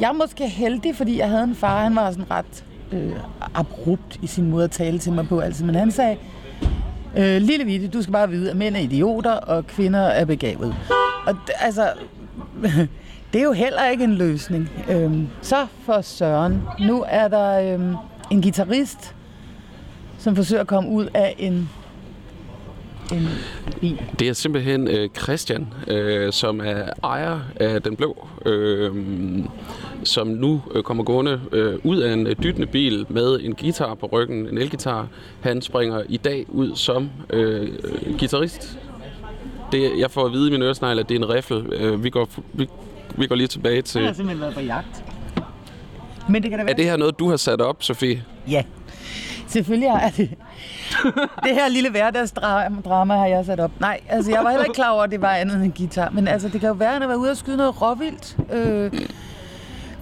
jeg er måske heldig, fordi jeg havde en far, han var sådan ret øh, abrupt i sin måde at tale til mig på. Altså, men han sagde, øh, lille Vitte, du skal bare vide, at mænd er idioter, og kvinder er begavet. Og d- altså, *laughs* det er jo heller ikke en løsning. Øhm, så for Søren, nu er der øhm, en guitarist, som forsøger at komme ud af en, en bil. Det er simpelthen øh, Christian, øh, som er ejer af Den Blå, øh, som nu øh, kommer gående øh, ud af en øh, dyttende bil med en guitar på ryggen, en elgitar. Han springer i dag ud som øh, guitarist. Det, jeg får at vide i min øresnegl, at det er en riffel. Øh, vi, går, vi, vi går lige tilbage til... Han har simpelthen været på jagt. Men det kan da være... Er det her noget, du har sat op, Sofie? Ja, selvfølgelig jeg det. *laughs* Det her lille hverdagsdrama har jeg sat op. Nej, altså jeg var heller ikke klar over, at det var andet end en guitar. Men altså, det kan jo være, at været ude og skyde noget råvildt, øh,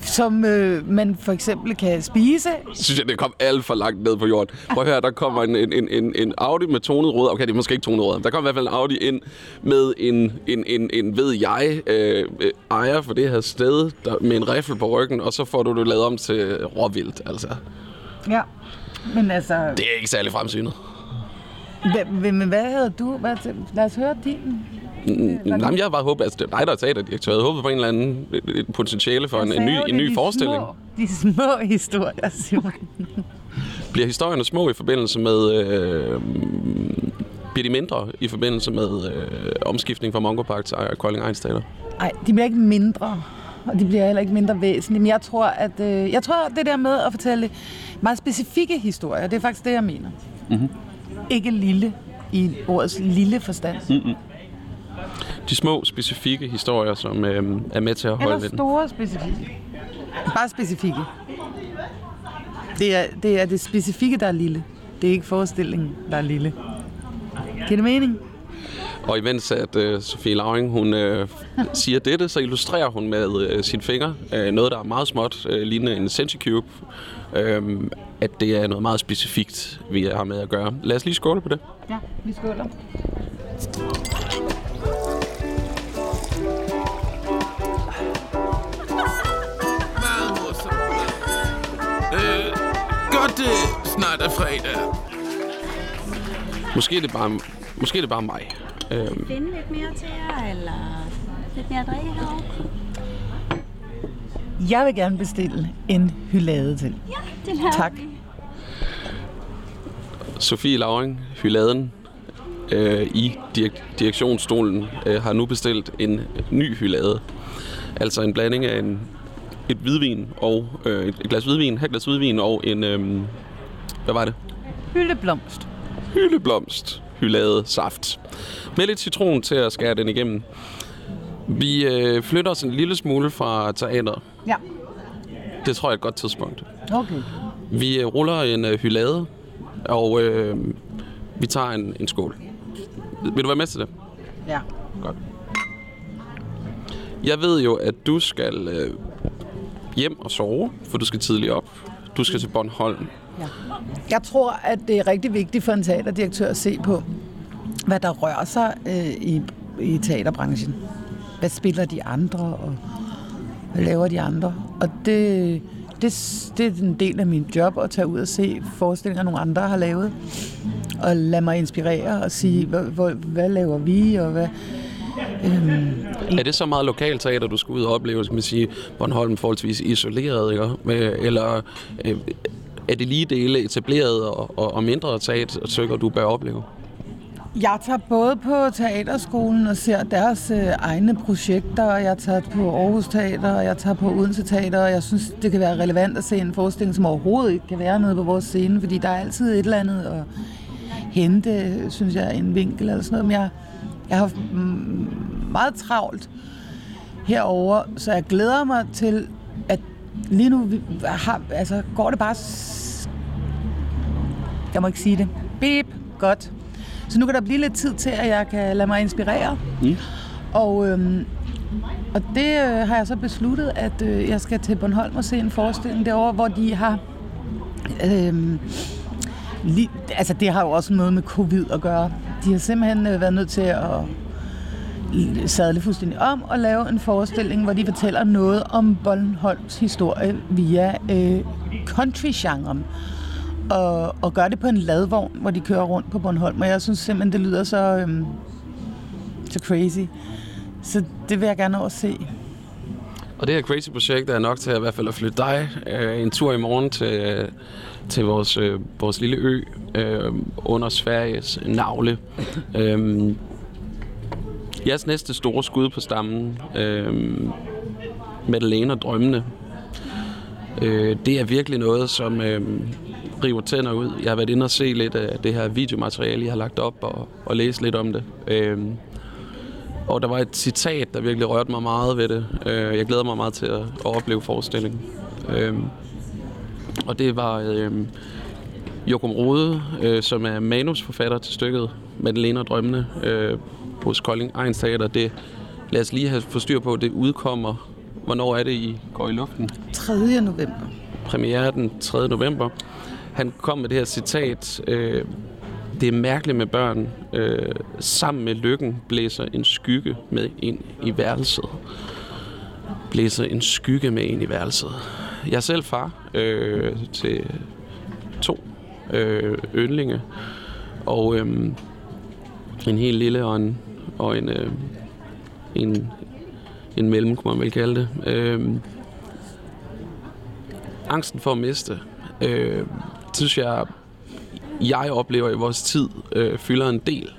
som øh, man for eksempel kan spise. synes jeg, det kom alt for langt ned på jorden. Prøv at høre, der kommer en, en, en, en, en Audi med tonet rød. Okay, det er måske ikke tonet rød. Der kommer i hvert fald en Audi ind med en, en, en, en ved jeg, øh, øh, ejer for det her sted, der, med en riffel på ryggen, og så får du det lavet om til råvildt, altså. Ja, men altså... Det er ikke særlig fremsynet. Hvad, men hvad havde du? Hvad, lad os høre din. Mm, Nej, men jeg havde bare håbet, altså det er dig, der er teaterdirektør. Jeg havde håbet på en eller anden potentiale for en, en ny, en ny forestilling. Små, de små historier, Simon. Bliver historierne små i forbindelse med... Øh, bliver de mindre i forbindelse med øh, omskiftning fra Mongo Park til Kolding Ejns Teater? Nej, de bliver ikke mindre. Og de bliver heller ikke mindre væsentlige. Men jeg tror, at øh, jeg tror, at det der med at fortælle meget specifikke historier, det er faktisk det, jeg mener. Mm-hmm. Ikke lille i ordets lille forstand. Mm. De små, specifikke historier, som øh, er med til at holde Eller store specifikke. Bare specifikke. Det er, det er det specifikke, der er lille. Det er ikke forestillingen, der er lille. Giver det mening? Og imens at øh, Sofie Lauring, hun øh, siger dette, så illustrerer hun med øh, sine fingre øh, noget, der er meget småt, øh, lignende en Centicube. Øh, at det er noget meget specifikt, vi har med at gøre. Lad os lige skåle på det. Ja, vi skåler. Øh, godt det snart er fredag. Måske er det bare, måske er det bare mig. Øh, finde lidt mere til jer, eller lidt mere drikke herovre? Jeg vil gerne bestille en hylade til. Ja, det lader Tak. vi. Sofie Lauring, Hyladen, øh, i direk- direktionsstolen, øh, har nu bestilt en ny hylade. Altså en blanding af en, et hvidvin og øh, et glas hvidvin, et glas hvidvin og en, øh, hvad var det? Hyldeblomst. hyldeblomst, hyllade saft. Med lidt citron til at skære den igennem. Vi øh, flytter os en lille smule fra teateret. Ja. Det tror jeg er et godt tidspunkt. Okay. Vi øh, ruller en øh, hyllade, og øh, vi tager en, en skål. Vil du være med til det? Ja. Godt. Jeg ved jo, at du skal øh, hjem og sove, for du skal tidligt op. Du skal til Bornholm. Jeg tror, at det er rigtig vigtigt for en teaterdirektør at se på, hvad der rører sig øh, i, i teaterbranchen. Hvad spiller de andre, og hvad laver de andre? Og det, det, det er en del af min job at tage ud og se forestillinger, nogle andre har lavet. Og lade mig inspirere og sige, hvad, hvad, hvad laver vi, og hvad... Øhm, Er det så meget lokalteater, du skal ud og opleve, skal man sige, Bornholm forholdsvis isoleret, ikke? Eller øh, er det lige dele etableret og, og, og mindre teaterstykker, du bør opleve? Jeg tager både på teaterskolen og ser deres øh, egne projekter, og jeg tager på Aarhus Teater, og jeg tager på Odense Teater, og jeg synes, det kan være relevant at se en forestilling, som overhovedet ikke kan være nede på vores scene, fordi der er altid et eller andet at hente, synes jeg, en vinkel eller sådan noget. Men jeg, jeg har haft meget travlt herover, så jeg glæder mig til, lige nu vi har, altså, går det bare... Jeg må ikke sige det. Bip, godt. Så nu kan der blive lidt tid til, at jeg kan lade mig inspirere. Mm. Og, øhm, og det øh, har jeg så besluttet, at øh, jeg skal til Bornholm og se en forestilling derovre, hvor de har... Øhm, li, altså det har jo også noget med covid at gøre. De har simpelthen øh, været nødt til at sadle fuldstændig om og lave en forestilling, hvor de fortæller noget om Bornholms historie via øh, country-genren. Og, og gør det på en ladvogn, hvor de kører rundt på Bornholm. Og jeg synes simpelthen, det lyder så, øhm, så crazy. Så det vil jeg gerne over se. Og det her crazy projekt er nok til at, i hvert fald at flytte dig øh, en tur i morgen til, øh, til vores, øh, vores lille ø øh, under Sveriges navle. øhm, jeres næste store skud på stammen, øh, Madeleine og drømmene, øh, det er virkelig noget, som øh, river tænder ud. Jeg har været inde og se lidt af det her videomateriale, jeg har lagt op og, og læse lidt om det. Øh, og der var et citat, der virkelig rørte mig meget ved det. Øh, Jeg glæder mig meget til at, at opleve forestillingen. Øhm, Og det var øhm, Jokum Rode, øh, som er manusforfatter til stykket Madeleine og Drømmene øh, hos Kolding Ejens Teater. Det, lad os lige have få styr på, det udkommer. Hvornår er det, I går i luften? 3. november. premiere den 3. november. Han kom med det her citat. Øh, det er mærkeligt med børn. Øh, sammen med lykken blæser en skygge med ind i værelset. Blæser en skygge med ind i værelset. Jeg er selv far øh, til to øh, yndlinge. Og øh, en helt lille og en, og en, øh, en, en mellem, kunne man vel kalde det. Øh, angsten for at miste, øh, synes jeg, jeg oplever i vores tid, øh, fylder en del.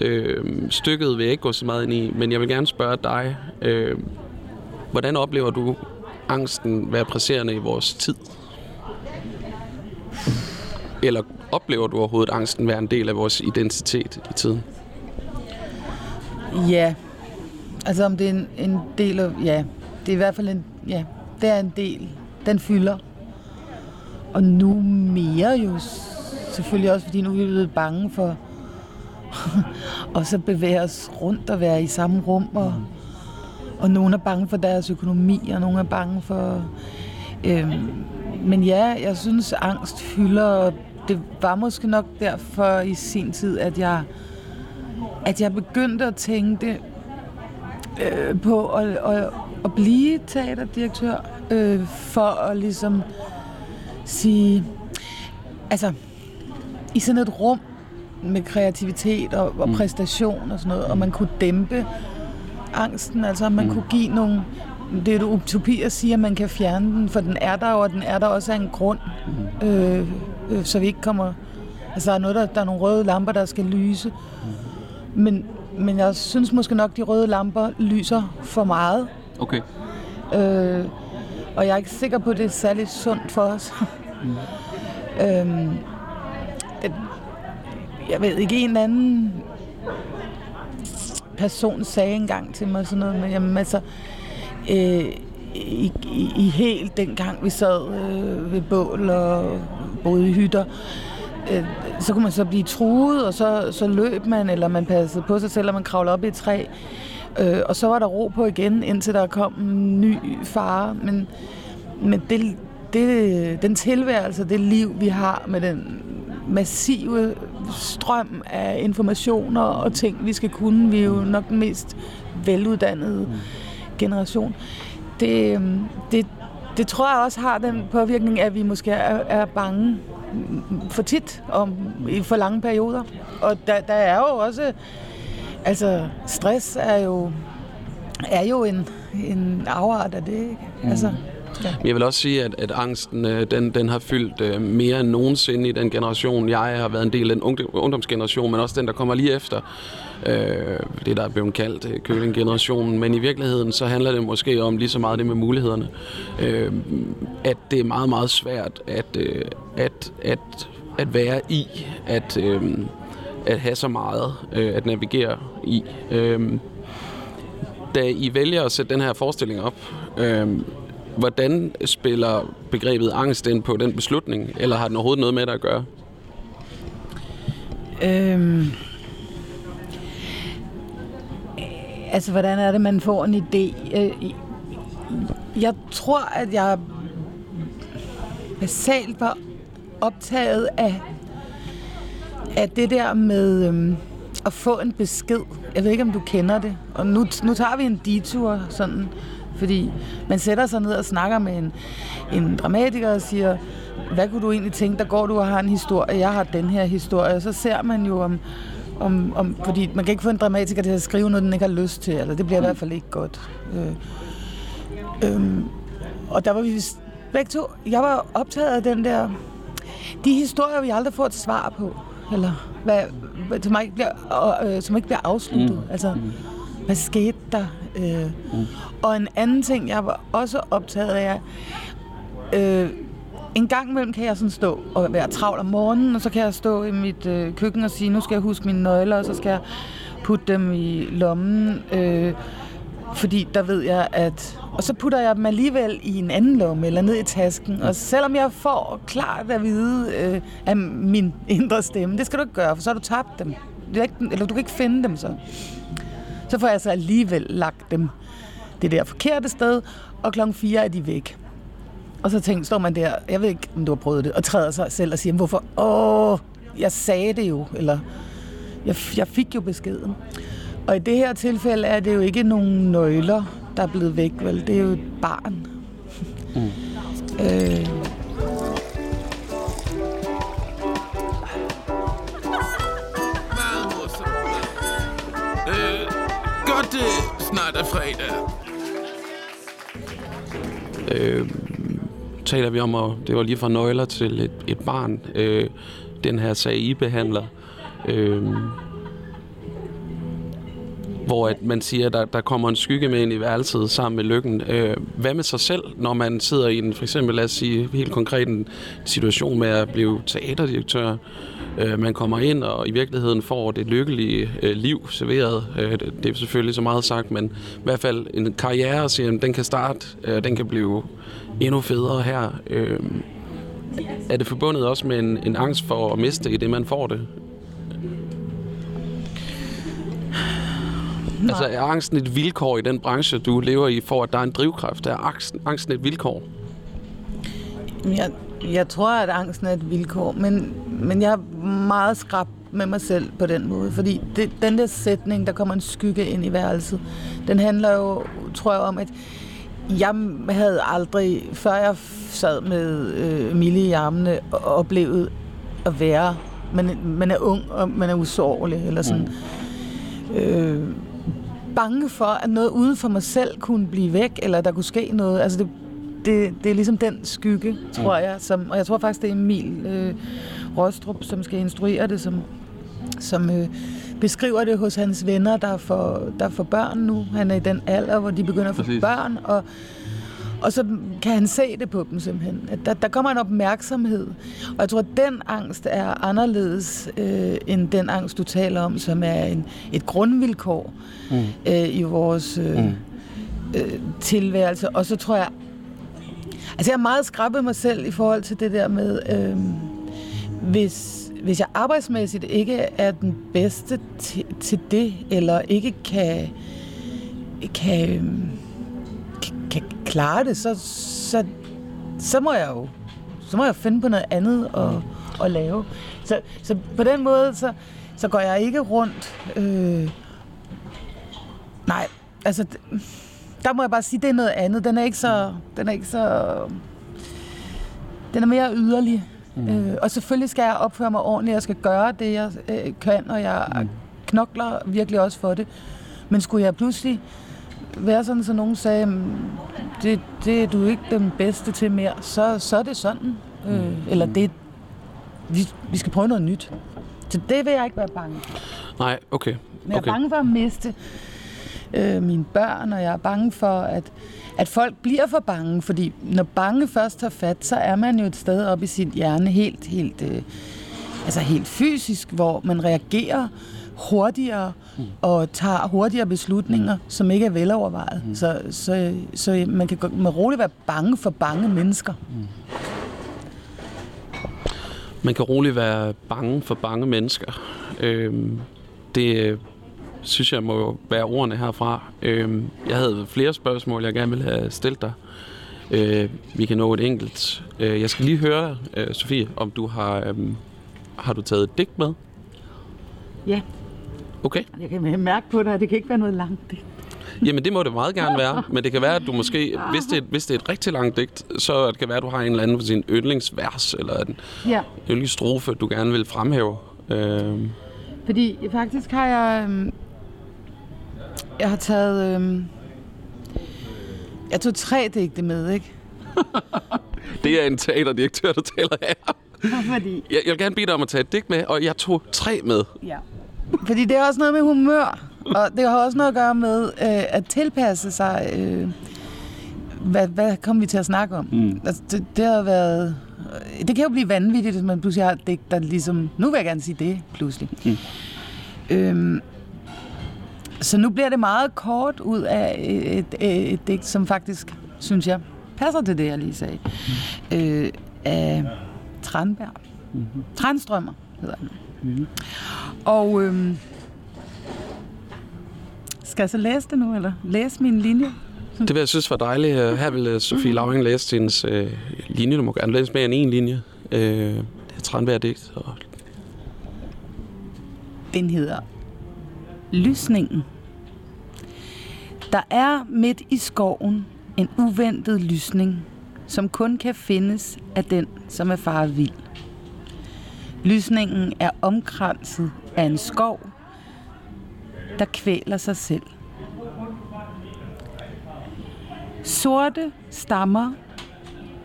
Øh, stykket vil jeg ikke gå så meget ind i, men jeg vil gerne spørge dig, øh, hvordan oplever du angsten være presserende i vores tid? Eller oplever du overhovedet angsten være en del af vores identitet i tiden? Ja. Altså om det er en, en del af... Ja, det er i hvert fald en... Ja, det er en del. Den fylder. Og nu mere jo selvfølgelig også, fordi nu er vi blevet bange for *laughs* og så bevæge os rundt og være i samme rum. Og, og nogen er bange for deres økonomi, og nogen er bange for... Øhm, men ja, jeg synes, angst fylder. Det var måske nok derfor i sin tid, at jeg, at jeg begyndte at tænke øh, på at, at, at blive teaterdirektør, øh, for at ligesom sige, altså i sådan et rum med kreativitet og, og præstation og sådan noget, og man kunne dæmpe angsten, altså man kunne give nogle, det er jo utopi at sige, at man kan fjerne den, for den er der jo, og den er der også af en grund, øh, øh, så vi ikke kommer, altså der er, noget, der, der er nogle røde lamper, der skal lyse, men, men jeg synes måske nok, de røde lamper lyser for meget, Okay. Øh, Og jeg er ikke sikker på, at det er særlig sundt for os. *laughs* Mm. øhm, det, jeg ved ikke, en eller anden person sagde engang til mig sådan noget med, jamen altså, øh, i, i, i helt dengang vi sad øh, ved bål og boede i hytter, øh, så kunne man så blive truet, og så, så løb man, eller man passede på sig selv, og man kravlede op i et træ. Øh, og så var der ro på igen, indtil der kom en ny fare. Men, men det, det, den tilværelse, det liv, vi har med den massive strøm af informationer og ting, vi skal kunne, vi er jo nok den mest veluddannede generation. Det, det, det tror jeg også har den påvirkning, at vi måske er, er bange for tit om i for lange perioder. Og der, der er jo også, altså stress er jo, er jo en, en afart af det, ikke? Mm. Altså, Ja. Jeg vil også sige, at, at angsten øh, den, den har fyldt øh, mere end nogensinde i den generation. Jeg har været en del af den ungdomsgeneration, men også den, der kommer lige efter. Øh, det, der er blevet kaldt øh, køling-generationen. Men i virkeligheden, så handler det måske om lige så meget det med mulighederne. Øh, at det er meget, meget svært at, øh, at, at, at være i, at, øh, at have så meget øh, at navigere i. Øh, da I vælger at sætte den her forestilling op, øh, Hvordan spiller begrebet angst ind på den beslutning, eller har den overhovedet noget med det at gøre? Øhm, altså, hvordan er det, man får en idé? Øh, jeg tror, at jeg basalt var optaget af, af det der med øhm, at få en besked. Jeg ved ikke, om du kender det. Og nu, nu tager vi en detur sådan fordi man sætter sig ned og snakker med en, en dramatiker og siger, hvad kunne du egentlig tænke, der går du og har en historie, jeg har den her historie, så ser man jo om, om, om fordi man kan ikke få en dramatiker til at skrive noget, den ikke har lyst til, eller det bliver i hvert fald ikke godt. Øh, øh, og der var vi begge to, jeg var optaget af den der, de historier, vi aldrig får et svar på, eller hvad, som, ikke bliver, øh, som ikke bliver afsluttet. Mm. Altså, mm. hvad skete der? Øh, mm. Og en anden ting, jeg var også optaget af, øh, en gang imellem kan jeg sådan stå og være travl om morgenen, og så kan jeg stå i mit øh, køkken og sige, nu skal jeg huske mine nøgler, og så skal jeg putte dem i lommen, øh, fordi der ved jeg, at... Og så putter jeg dem alligevel i en anden lomme, eller ned i tasken. Og selvom jeg får klart at vide øh, af min indre stemme, det skal du ikke gøre, for så har du tabt dem. Eller du kan ikke finde dem så. Så får jeg så alligevel lagt dem det der forkerte sted, og klokken 4 er de væk. Og så tænker, står man der, jeg ved ikke, om du har prøvet det, og træder sig selv og siger, hvorfor? Åh, jeg sagde det jo, eller jeg, jeg fik jo beskeden. Og i det her tilfælde er det jo ikke nogen nøgler, der er blevet væk, vel? Det er jo et barn. Mm. øh, godt det snart er fredag. Øh, taler vi om, at det var lige fra nøgler til et, et barn, øh, den her sag I behandler. Øh, hvor at man siger, at der, der kommer en skygge med ind i værelset sammen med lykken. Øh, hvad med sig selv, når man sidder i en, for eksempel lad os sige helt konkret en situation med at blive teaterdirektør, øh, man kommer ind og i virkeligheden får det lykkelige øh, liv serveret. Øh, det er selvfølgelig så meget sagt, men i hvert fald en karriere, siger, den kan starte, øh, den kan blive endnu federe her. Øh, er det forbundet også med en, en angst for at miste i det, man får det? Nej. Altså er angsten et vilkår i den branche, du lever i, for at der er en drivkraft? Er angsten, angsten et vilkår? Jeg, jeg tror, at angsten er et vilkår, men, men jeg er meget skrab med mig selv på den måde, fordi det, den der sætning, der kommer en skygge ind i værelset, den handler jo, tror jeg, om, at jeg havde aldrig, før jeg sad med øh, Mille i armene, oplevet at være, man, man er ung, og man er usårlig, eller sådan. Mm. Øh, bange for, at noget uden for mig selv kunne blive væk, eller der kunne ske noget. Altså det, det, det er ligesom den skygge, tror jeg. Som, og jeg tror faktisk, det er Emil øh, Rostrup, som skal instruere det, som, som øh, beskriver det hos hans venner, der får, der får børn nu. Han er i den alder, hvor de begynder at få Præcis. børn, og, Og så kan han se det på dem simpelthen. At der, der kommer en opmærksomhed. Og jeg tror, at den angst er anderledes øh, end den angst, du taler om, som er en, et grundvilkår mm. øh, i vores øh, mm. øh, tilværelse. Og så tror jeg... Altså, jeg har meget skrabbet mig selv i forhold til det der med... Øh, hvis, hvis jeg arbejdsmæssigt ikke er den bedste til, til det, eller ikke kan, kan, kan, kan klare det, så, så, så må jeg jo så må jeg finde på noget andet at, at lave. Så, så på den måde, så, så går jeg ikke rundt... Øh, nej, altså, der må jeg bare sige, det er noget andet. Den er ikke så... Den er ikke så... Den er mere yderlig. Mm. Øh, og selvfølgelig skal jeg opføre mig ordentligt, jeg skal gøre det, jeg øh, kan, og jeg mm. knokler virkelig også for det. Men skulle jeg pludselig være sådan, så nogen sagde, det, det er du ikke den bedste til mere, så, så er det sådan. Øh, mm. Eller det, vi, vi skal prøve noget nyt. Så det vil jeg ikke være bange for. Nej, okay. Men jeg er bange for at miste øh, mine børn, og jeg er bange for, at at folk bliver for bange, fordi når bange først tager fat, så er man jo et sted op i sin hjerne helt, helt, øh, altså helt fysisk, hvor man reagerer hurtigere mm. og tager hurtigere beslutninger, som ikke er velovervejet. Mm. Så, så, så man kan med roligt være bange for bange mennesker. Mm. Man kan roligt være bange for bange mennesker. Øhm, det synes jeg må være ordene herfra. Øh, jeg havde flere spørgsmål, jeg gerne ville have stillet dig. Øh, vi kan nå et enkelt. Øh, jeg skal lige høre, øh, Sofie, om du har, øh, har du taget et digt med? Ja. Okay. Jeg kan mærke på dig, at det kan ikke være noget langt digt. Jamen, det må det meget gerne være. Men det kan være, at du måske, *laughs* hvis det, er, hvis det er et rigtig langt digt, så det kan være, at du har en eller anden for sin yndlingsvers, eller en ja. yndlingsstrofe, du gerne vil fremhæve. Øh. Fordi faktisk har jeg øhm, jeg har taget... Øh, jeg tog tre digte med, ikke? *laughs* det er en teaterdirektør, der taler her. Fordi... Jeg, jeg vil gerne bede dig om at tage et digt med, og jeg tog tre med. Ja. Fordi det er også noget med humør, og det har også noget at gøre med øh, at tilpasse sig... Øh, hvad, hvad kommer vi til at snakke om? Mm. Altså, det, det har været... Det kan jo blive vanvittigt, hvis man pludselig har et digt, der ligesom... Nu vil jeg gerne sige det, pludselig. Mm. Øhm, så nu bliver det meget kort ud af et, et, et digt, som faktisk, synes jeg, passer til det, jeg lige sagde. Mm. Øh, af Tranberg. Mm-hmm. Transtrømmer hedder den. Mm-hmm. Og øh, skal jeg så læse det nu, eller læse min linje? Det vil jeg synes var dejligt. Her vil øh, Sofie Lauring læse hendes øh, linje. Du må gerne læse mere end en linje. Øh, det er Tranberg digt. Og... Den hedder Lysningen. Der er midt i skoven en uventet lysning, som kun kan findes af den, som er faret vild. Lysningen er omkranset af en skov, der kvæler sig selv. Sorte stammer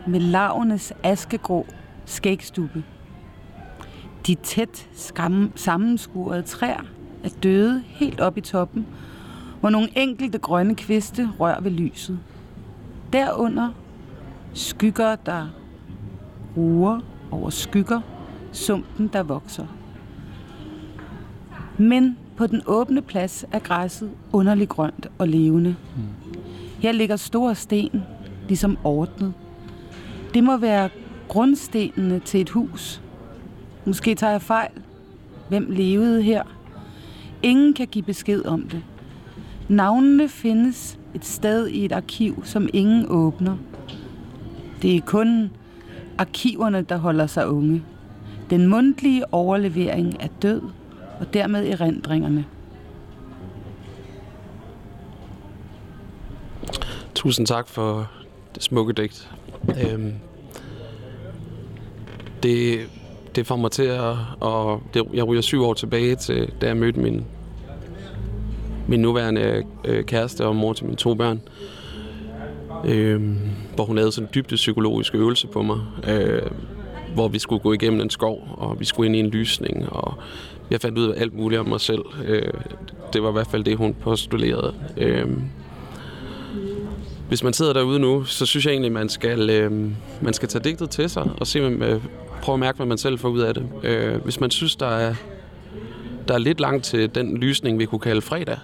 med lavenes askegrå skægstube. De tæt skam- sammenskurede træer er døde helt op i toppen, hvor nogle enkelte grønne kviste rører ved lyset. Derunder skygger, der ruer over skygger, sumpen, der vokser. Men på den åbne plads er græsset underligt grønt og levende. Her ligger store sten, ligesom ordnet. Det må være grundstenene til et hus. Måske tager jeg fejl. Hvem levede her? Ingen kan give besked om det. Navnene findes et sted i et arkiv, som ingen åbner. Det er kun arkiverne, der holder sig unge. Den mundtlige overlevering er død, og dermed erindringerne. Tusind tak for det smukke digt. Øhm, det, det får mig til at... Og det, jeg ryger syv år tilbage til, da jeg mødte min, min nuværende øh, kæreste og mor til mine to børn. Øh, hvor hun lavede sådan en dybde psykologisk øvelse på mig. Øh, hvor vi skulle gå igennem en skov, og vi skulle ind i en lysning, og jeg fandt ud af alt muligt om mig selv. Øh, det var i hvert fald det, hun postulerede. Øh, Hvis man sidder derude nu, så synes jeg egentlig, man skal, øh, man skal tage digtet til sig og se, øh, prøve at mærke, hvad man selv får ud af det. Øh, hvis man synes, der er, der er lidt langt til den lysning, vi kunne kalde fredag,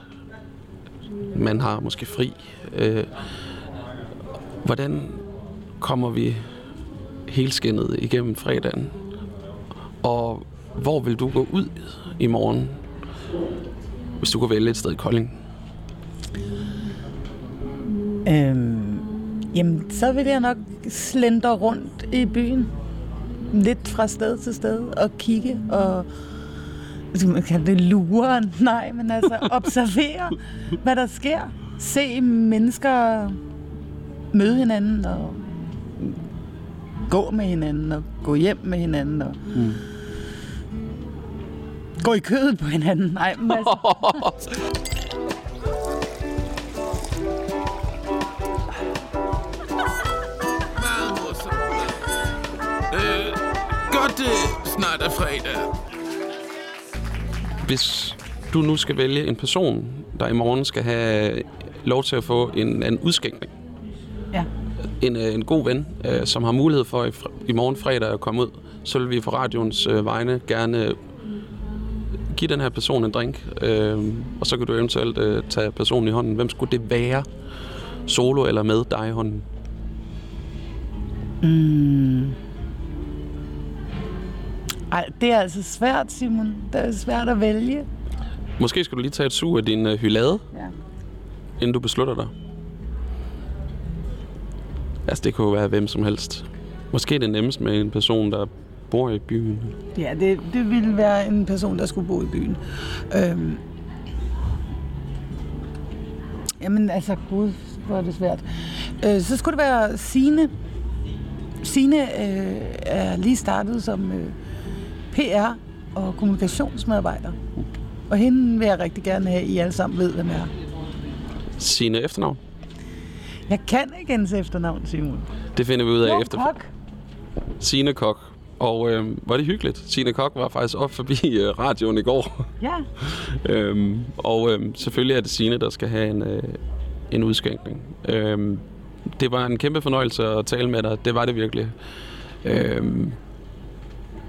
man har måske fri. Øh, hvordan kommer vi helskindet igennem fredagen? Og hvor vil du gå ud i morgen, hvis du kunne vælge et sted i Kolding? Øhm, jamen, så vil jeg nok slendre rundt i byen. Lidt fra sted til sted og kigge og man kan det lure, *laughs* nej, men altså observere, hvad der sker. Se mennesker møde hinanden og gå med hinanden og gå hjem med hinanden og mm. gå i kødet på hinanden. Nej, men altså, *laughs* godt det snart er fredag. Hvis du nu skal vælge en person, der i morgen skal have lov til at få en, en udskænkning, ja. en, øh, en god ven, øh, som har mulighed for i, morgen fredag at komme ud, så vil vi fra radioens øh, vegne gerne give den her person en drink, øh, og så kan du eventuelt øh, tage personen i hånden. Hvem skulle det være? Solo eller med dig i hånden? Mm. Ej, det er altså svært, Simon. Det er svært at vælge. Måske skal du lige tage et sug af din øh, hylade, Ja. inden du beslutter dig. Altså, det kunne være hvem som helst. Måske det nemmest med en person, der bor i byen. Ja, det, det ville være en person, der skulle bo i byen. Øhm. Jamen altså, gud, hvor er det svært. Øh, så skulle det være Sine. Sine øh, er lige startet som øh, PR og kommunikationsmedarbejder. Og hende vil jeg rigtig gerne have, at I alle sammen ved, hvem er. Sine efternavn. Jeg kan ikke hendes efternavn, Simon. Det finder vi ud af Jo, efter. Kok. Signe Kok. Og øh, var det hyggeligt. Signe Kok var faktisk op forbi øh, radioen i går. Ja. *laughs* øhm, og øh, selvfølgelig er det Signe, der skal have en, øh, en udskænkning. Øhm, det var en kæmpe fornøjelse at tale med dig. Det var det virkelig. Øhm,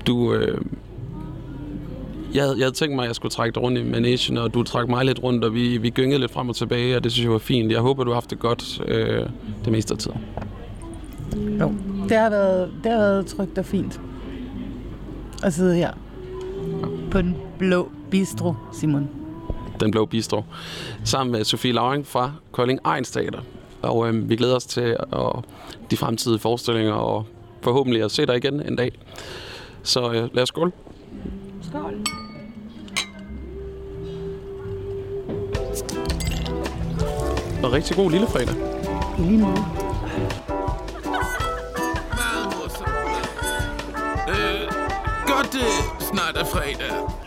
du... Øh, jeg, havde, jeg havde tænkt mig, at jeg skulle trække dig rundt i managen, og du trak mig lidt rundt, og vi, vi gyngede lidt frem og tilbage, og det synes jeg var fint. Jeg håber, du har haft det godt øh, det meste af tiden. Jo, det har været, det har været trygt og fint at sidde her på den blå bistro, Simon. Den Blå Bistro, sammen med Sofie Lauring fra Kolding Ejns Teater. Og øh, vi glæder os til og de fremtidige forestillinger, og forhåbentlig at se dig igen en dag. Så øh, lad os skåle. Skål. Og rigtig god lille fredag. I lige måde. Meget morsomt. Øh, godt det snart er fredag.